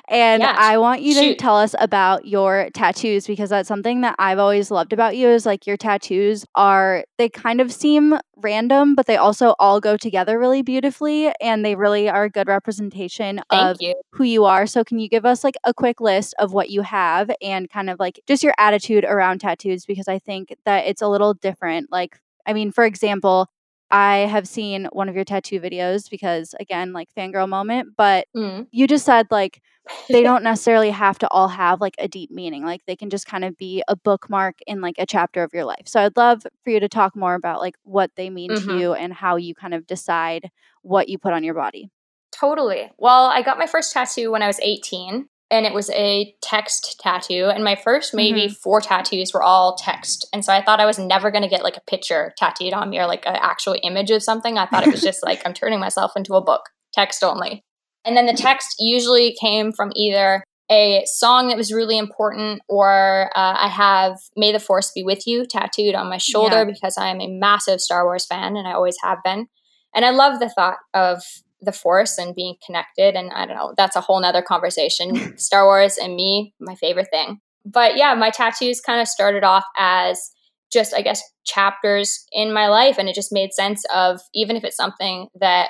and yeah, I want you to shoot. tell us about your tattoos because that's something that I've always loved about you is like your tattoos are they kind of seem random, but they also all go together really beautifully and they really are a good representation Thank of you. who you are. So can you give us like a quick list of what you have and kind of like just your attitude around tattoos because I think that it's a little different. Like I mean, for example, I have seen one of your tattoo videos because, again, like fangirl moment, but mm. you just said like they don't necessarily have to all have like a deep meaning. Like they can just kind of be a bookmark in like a chapter of your life. So I'd love for you to talk more about like what they mean mm-hmm. to you and how you kind of decide what you put on your body. Totally. Well, I got my first tattoo when I was 18 and it was a text tattoo and my first maybe mm-hmm. four tattoos were all text and so i thought i was never going to get like a picture tattooed on me or like an actual image of something i thought it was just like i'm turning myself into a book text only and then the text usually came from either a song that was really important or uh, i have may the force be with you tattooed on my shoulder yeah. because i am a massive star wars fan and i always have been and i love the thought of the force and being connected and i don't know that's a whole nother conversation. Star wars and me my favorite thing. But yeah my tattoos kind of started off as just i guess chapters in my life and it just made sense of even if it's something that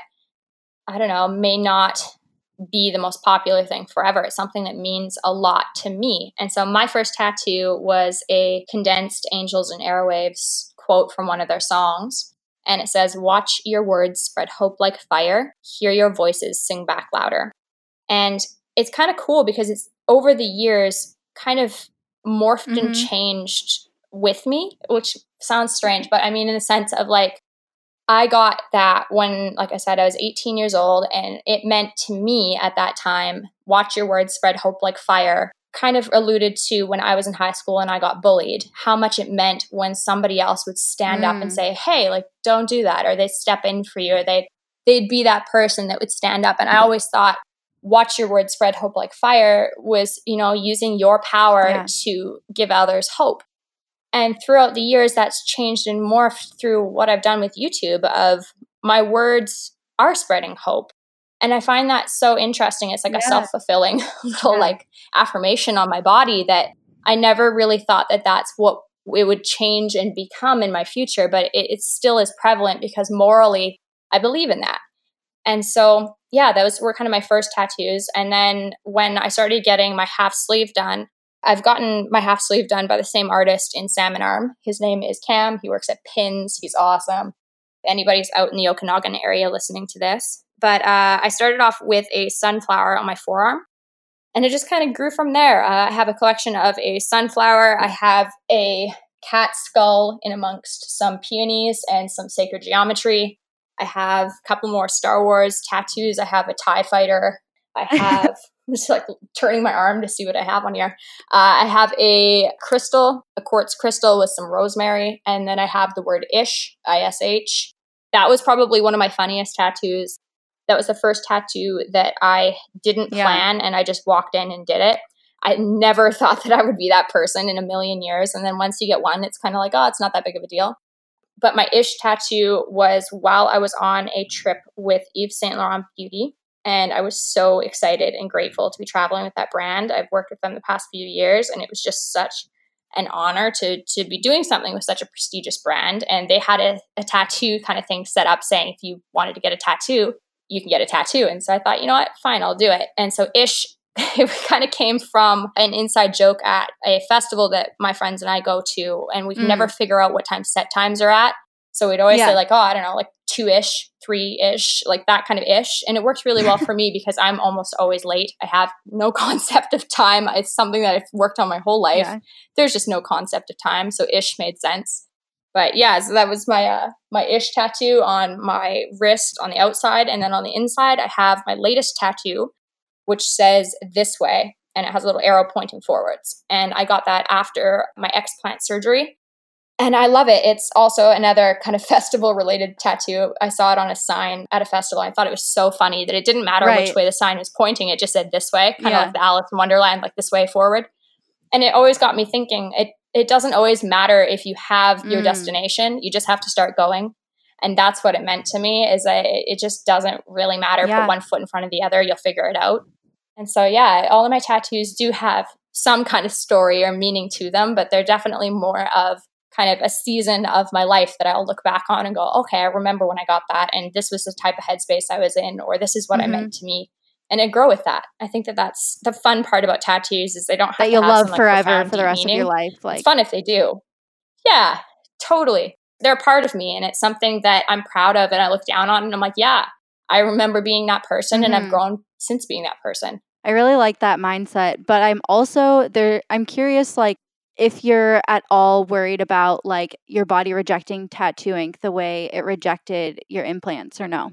i don't know may not be the most popular thing forever it's something that means a lot to me. And so my first tattoo was a condensed angels and airwaves quote from one of their songs and it says, Watch your words spread hope like fire, hear your voices sing back louder. And it's kind of cool because it's over the years kind of morphed mm-hmm. and changed with me, which sounds strange, but I mean, in the sense of like, I got that when, like I said, I was 18 years old, and it meant to me at that time, watch your words spread hope like fire kind of alluded to when I was in high school and I got bullied, how much it meant when somebody else would stand mm. up and mm. say, "Hey, like don't do that," or they step in for you, or they they'd be that person that would stand up. And I always thought, "Watch your words spread hope like fire" was you know using your power yeah. to give others hope. And throughout the years, that's changed and morphed through what I've done with YouTube. Of my words are spreading hope and i find that so interesting it's like yeah. a self-fulfilling little yeah. like affirmation on my body that i never really thought that that's what it would change and become in my future but it, it still is prevalent because morally i believe in that and so yeah those were kind of my first tattoos and then when i started getting my half sleeve done I've gotten my half sleeve done by the same artist in Salmon Arm. His name is Cam. He works at Pins. He's awesome. If anybody's out in the Okanagan area listening to this, but uh, I started off with a sunflower on my forearm, and it just kind of grew from there. Uh, I have a collection of a sunflower. I have a cat skull in amongst some peonies and some sacred geometry. I have a couple more Star Wars tattoos. I have a TIE fighter. I have, I'm just like turning my arm to see what I have on here. Uh, I have a crystal, a quartz crystal with some rosemary. And then I have the word ish, I S H. That was probably one of my funniest tattoos that was the first tattoo that I didn't plan and I just walked in and did it. I never thought that I would be that person in a million years. And then once you get one, it's kind of like, oh, it's not that big of a deal. But my ish tattoo was while I was on a trip with Yves Saint Laurent Beauty. And I was so excited and grateful to be traveling with that brand. I've worked with them the past few years, and it was just such an honor to to be doing something with such a prestigious brand. And they had a, a tattoo kind of thing set up saying if you wanted to get a tattoo, you can get a tattoo. And so I thought, you know what, fine, I'll do it. And so Ish, it kind of came from an inside joke at a festival that my friends and I go to, and we can mm. never figure out what time set times are at. So we'd always yeah. say, like, oh, I don't know, like two ish, three ish, like that kind of ish. And it worked really well for me because I'm almost always late. I have no concept of time. It's something that I've worked on my whole life. Yeah. There's just no concept of time. So ish made sense. But yeah, so that was my uh, my ish tattoo on my wrist on the outside, and then on the inside, I have my latest tattoo, which says "this way," and it has a little arrow pointing forwards. And I got that after my explant surgery, and I love it. It's also another kind of festival related tattoo. I saw it on a sign at a festival. I thought it was so funny that it didn't matter right. which way the sign was pointing; it just said "this way," kind yeah. of like the Alice in Wonderland, like "this way forward." And it always got me thinking. It it doesn't always matter if you have your mm. destination you just have to start going and that's what it meant to me is that it just doesn't really matter yeah. put one foot in front of the other you'll figure it out and so yeah all of my tattoos do have some kind of story or meaning to them but they're definitely more of kind of a season of my life that I'll look back on and go, okay, I remember when I got that, and this was the type of headspace I was in, or this is what mm-hmm. I meant to me and grow with that. I think that that's the fun part about tattoos is they don't have that you'll love some, like, forever for the rest meaning. of your life. Like it's fun if they do. Yeah, totally. They're a part of me, and it's something that I'm proud of, and I look down on, and I'm like, yeah, I remember being that person, mm-hmm. and I've mm-hmm. grown since being that person. I really like that mindset, but I'm also there. I'm curious, like if you're at all worried about like your body rejecting tattoo ink the way it rejected your implants, or no?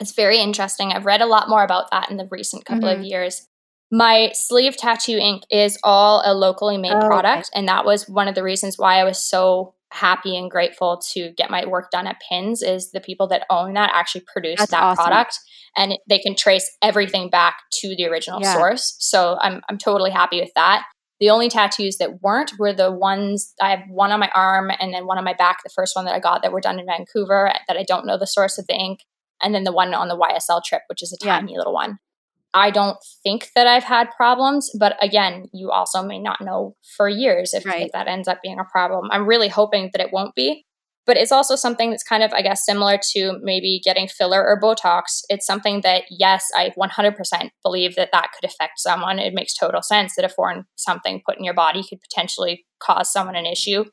It's very interesting. I've read a lot more about that in the recent couple mm-hmm. of years. My sleeve tattoo ink is all a locally made oh, product. Okay. And that was one of the reasons why I was so happy and grateful to get my work done at Pins is the people that own that actually produce That's that awesome. product and they can trace everything back to the original yeah. source. So I'm I'm totally happy with that. The only tattoos that weren't were the ones I have one on my arm and then one on my back, the first one that I got that were done in Vancouver that I don't know the source of the ink and then the one on the YSL trip, which is a tiny yeah. little one. I don't think that I've had problems, but again, you also may not know for years if, right. if, that ends up being a problem. I'm really hoping that it won't be. But it's also something that's kind of, I guess, similar to maybe getting filler or Botox. It's something that, yes, I 100% believe that that could affect someone. It makes total sense that a foreign something put in your body could potentially cause someone an issue.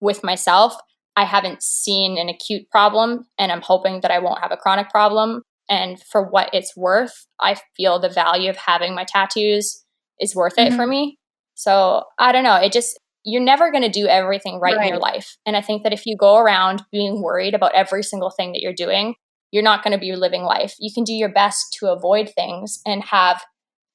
With myself, I haven't seen an acute problem and I'm hoping that I won't have a chronic problem. And for what it's worth, I feel the value of having my tattoos is worth it mm-hmm. for me. So I don't know. It just, you're never going to do everything right, right in your life. And I think that if you go around being worried about every single thing that you're doing, you're not going to be living life. You can do your best to avoid things and have,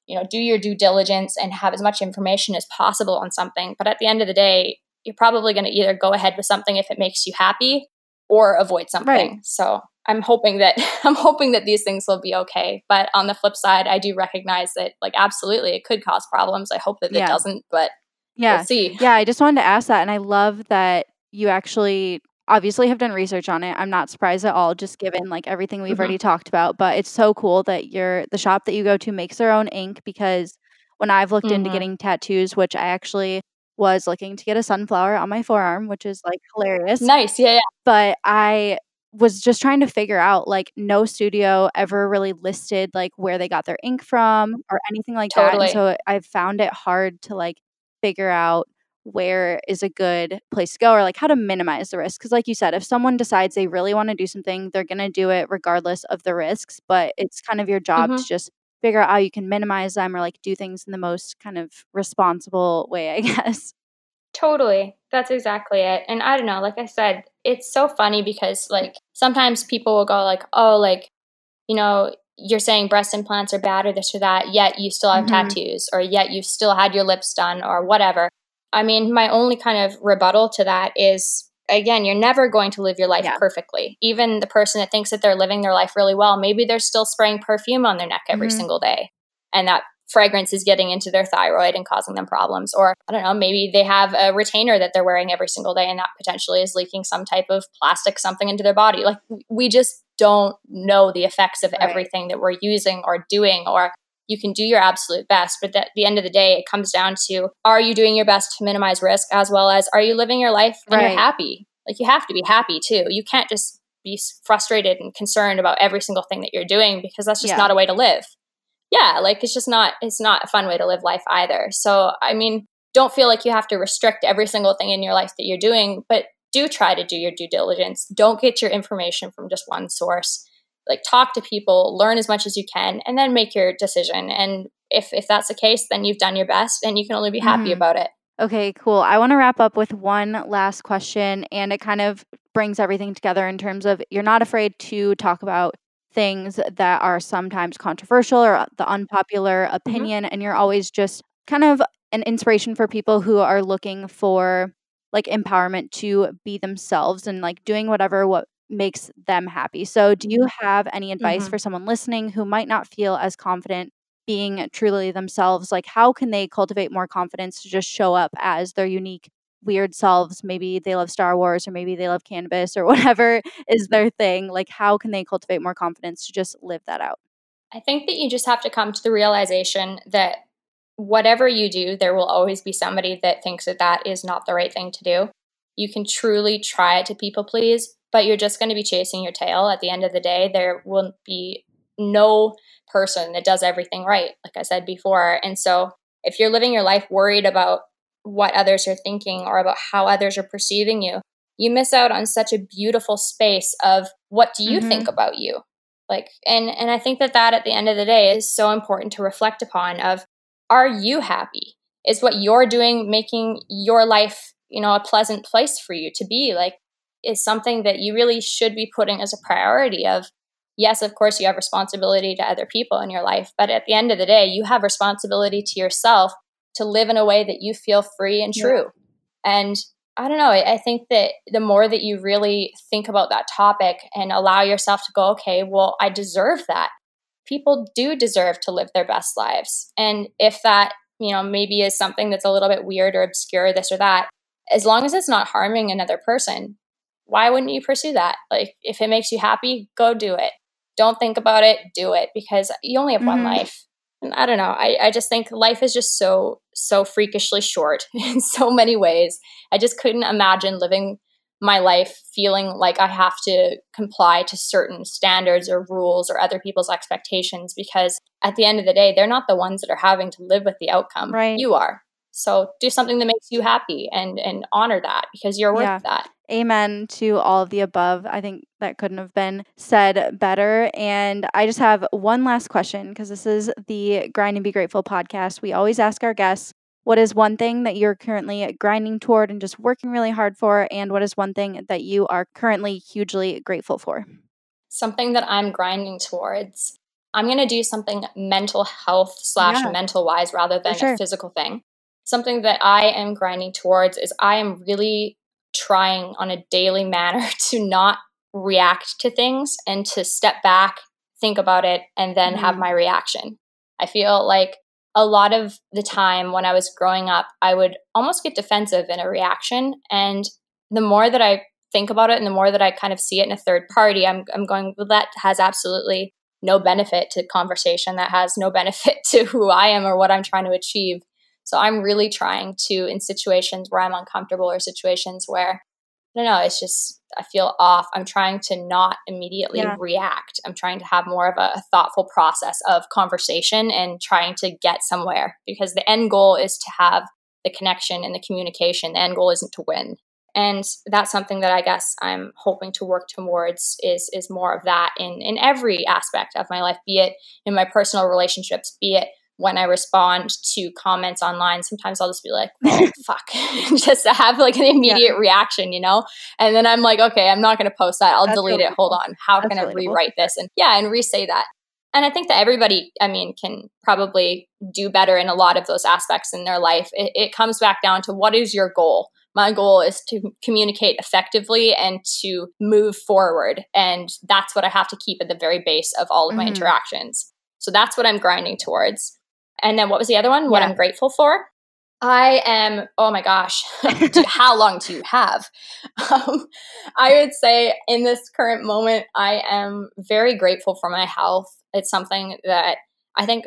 you know, do your due diligence and have as much information as possible on something. But at the end of the day, you're probably going to either go ahead with something if it makes you happy or avoid something. Right. So I'm hoping that I'm hoping that these things will be okay. But on the flip side, I do recognize that like absolutely it could cause problems. I hope that yeah. it doesn't, but yeah. We'll see. Yeah, I just wanted to ask that and I love that you actually obviously have done research on it. I'm not surprised at all just given like everything we've mm-hmm. already talked about, but it's so cool that you're the shop that you go to makes their own ink because when I've looked mm-hmm. into getting tattoos, which I actually was looking to get a sunflower on my forearm, which is like hilarious. Nice. Yeah, yeah. But I was just trying to figure out like no studio ever really listed like where they got their ink from or anything like totally. that. And so I found it hard to like figure out where is a good place to go or like how to minimize the risk because like you said if someone decides they really want to do something they're going to do it regardless of the risks but it's kind of your job mm-hmm. to just figure out how you can minimize them or like do things in the most kind of responsible way, I guess. Totally. That's exactly it. And I don't know, like I said, it's so funny because like sometimes people will go like, "Oh, like, you know, you're saying breast implants are bad or this or that, yet you still have mm-hmm. tattoos or yet you've still had your lips done or whatever." I mean, my only kind of rebuttal to that is again, you're never going to live your life yeah. perfectly. Even the person that thinks that they're living their life really well, maybe they're still spraying perfume on their neck every mm-hmm. single day. And that fragrance is getting into their thyroid and causing them problems. Or I don't know, maybe they have a retainer that they're wearing every single day and that potentially is leaking some type of plastic something into their body. Like we just don't know the effects of right. everything that we're using or doing or you can do your absolute best. But at the end of the day, it comes down to are you doing your best to minimize risk as well as are you living your life and right. you're happy? Like you have to be happy too. You can't just be frustrated and concerned about every single thing that you're doing because that's just yeah. not a way to live. Yeah, like it's just not it's not a fun way to live life either. So, I mean, don't feel like you have to restrict every single thing in your life that you're doing, but do try to do your due diligence. Don't get your information from just one source. Like talk to people, learn as much as you can, and then make your decision. And if if that's the case, then you've done your best and you can only be happy mm-hmm. about it. Okay, cool. I want to wrap up with one last question, and it kind of brings everything together in terms of you're not afraid to talk about things that are sometimes controversial or the unpopular mm-hmm. opinion, mm-hmm. and you're always just kind of an inspiration for people who are looking for like empowerment to be themselves and like doing whatever what makes them happy. So, do you have any advice mm-hmm. for someone listening who might not feel as confident being truly themselves? Like, how can they cultivate more confidence to just show up as their unique, weird selves? Maybe they love Star Wars or maybe they love cannabis or whatever is their thing. Like, how can they cultivate more confidence to just live that out? I think that you just have to come to the realization that whatever you do, there will always be somebody that thinks that that is not the right thing to do. You can truly try to people please, but you're just going to be chasing your tail. At the end of the day, there will be no person that does everything right, like I said before. And so if you're living your life worried about what others are thinking or about how others are perceiving you, you miss out on such a beautiful space of what do you mm-hmm. think about you? Like and and I think that that at the end of the day is so important to reflect upon of are you happy? Is what you're doing making your life, you know, a pleasant place for you to be? Like, is something that you really should be putting as a priority of yes, of course, you have responsibility to other people in your life, but at the end of the day, you have responsibility to yourself to live in a way that you feel free and true. Yeah. And I don't know, I think that the more that you really think about that topic and allow yourself to go, okay, well, I deserve that people do deserve to live their best lives. And if that, you know, maybe is something that's a little bit weird or obscure, this or that, as long as it's not harming another person, why wouldn't you pursue that? Like, if it makes you happy, go do it. Don't think about it, do it because you only have mm-hmm. one life. And I don't know. I, I just think life is just so, so freakishly short in so many ways. I just couldn't imagine living my life feeling like I have to comply to certain standards or rules or other people's expectations because at the end of the day, they're not the ones that are having to live with the outcome. Right. You are. So do something that makes you happy and and honor that because you're worth yeah. that. Amen to all of the above. I think that couldn't have been said better. And I just have one last question because this is the Grind and Be Grateful podcast. We always ask our guests what is one thing that you're currently grinding toward and just working really hard for? And what is one thing that you are currently hugely grateful for? Something that I'm grinding towards. I'm going to do something mental health slash yeah. mental wise rather than sure. a physical thing. Something that I am grinding towards is I am really trying on a daily manner to not react to things and to step back, think about it, and then mm-hmm. have my reaction. I feel like a lot of the time when I was growing up, I would almost get defensive in a reaction. And the more that I think about it and the more that I kind of see it in a third party, I'm, I'm going, well, that has absolutely no benefit to conversation. That has no benefit to who I am or what I'm trying to achieve. So I'm really trying to, in situations where I'm uncomfortable or situations where I don't know, it's just, I feel off. I'm trying to not immediately yeah. react. I'm trying to have more of a, a, thoughtful process of conversation and trying to get somewhere because the end goal is to have the connection and the communication. The end goal isn't to win. And that's something that I guess I'm hoping to work towards is is more of that in in every aspect of my life, be it in my personal relationships, be it when I respond to comments online, sometimes I'll just be like, oh, fuck, just to have like an immediate yeah. reaction, you know? And then I'm like, okay, I'm not going to post that. I'll That's delete it. Hold on. How That's can I rewrite this? And yeah, and re say that. And I think that everybody, I mean, can probably do better in a lot of those aspects in their life. It, it comes back down to what is your goal? My goal is to communicate effectively and to move forward. And that's what I have to keep at the very base of all of my mm-hmm. interactions. So that's what I'm grinding towards. And then what was the other one? Yeah. What I'm grateful for. I am, oh my gosh, how long do you have? Um, I would say in this current moment, I am very grateful for my health. It's something that I think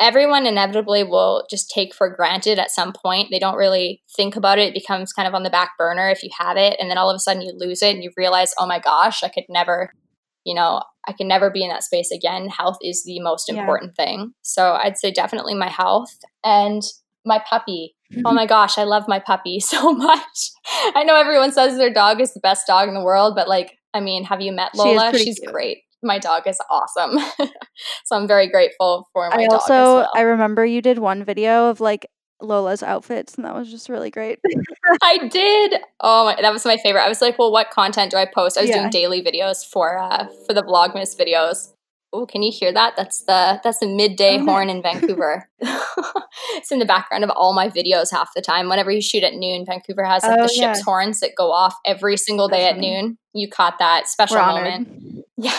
everyone inevitably will just take for granted at some point. They don't really think about it. It becomes kind of on the back burner if you have it. And then all of a sudden you lose it and you realize, oh my gosh, I could never, you know, I can never be in that space again. Health is the most important yeah. thing. So I'd say definitely my health and my puppy. Oh my gosh, I love my puppy so much. I know everyone says their dog is the best dog in the world, but like, I mean, have you met Lola? She She's cute. great my dog is awesome. so I'm very grateful for my I also, well. I remember you did one video of like Lola's outfits, and that was just really great. I did. Oh, my, that was my favorite. I was like, well, what content do I post? I was yeah. doing daily videos for uh, for the Vlogmas videos. Oh, can you hear that? That's the that's the midday oh, horn in Vancouver. it's in the background of all my videos half the time. Whenever you shoot at noon, Vancouver has like oh, the ship's yeah. horns that go off every single day at noon. You caught that special moment. Yeah.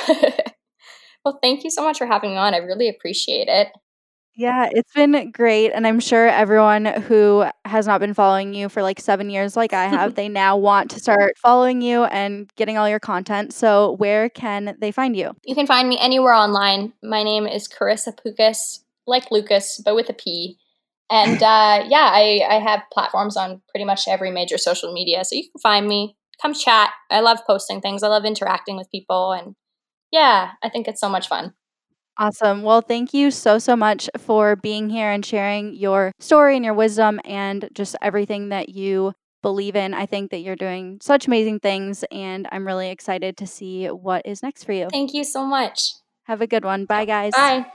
well, thank you so much for having me on. I really appreciate it. Yeah, it's been great. And I'm sure everyone who has not been following you for like seven years, like I have, they now want to start following you and getting all your content. So, where can they find you? You can find me anywhere online. My name is Karissa Pukas, like Lucas, but with a P. And uh, yeah, I, I have platforms on pretty much every major social media. So, you can find me, come chat. I love posting things, I love interacting with people. And yeah, I think it's so much fun. Awesome. Well, thank you so, so much for being here and sharing your story and your wisdom and just everything that you believe in. I think that you're doing such amazing things, and I'm really excited to see what is next for you. Thank you so much. Have a good one. Bye, guys. Bye.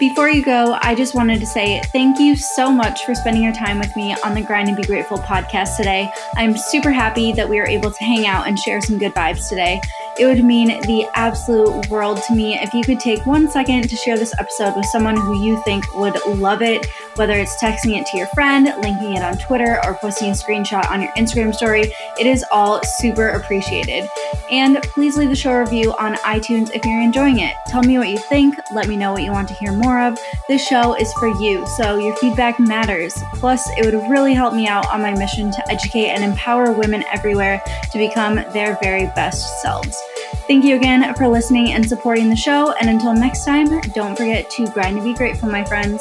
Before you go, I just wanted to say thank you so much for spending your time with me on the Grind and Be Grateful podcast today. I'm super happy that we were able to hang out and share some good vibes today. It would mean the absolute world to me. If you could take one second to share this episode with someone who you think would love it, whether it's texting it to your friend, linking it on Twitter, or posting a screenshot on your Instagram story. It is all super appreciated. And please leave the show review on iTunes if you're enjoying it. Tell me what you think, let me know what you want to hear more of. This show is for you, so your feedback matters. Plus, it would really help me out on my mission to educate and empower women everywhere to become their very best selves. Thank you again for listening and supporting the show. And until next time, don't forget to grind and be grateful, my friends.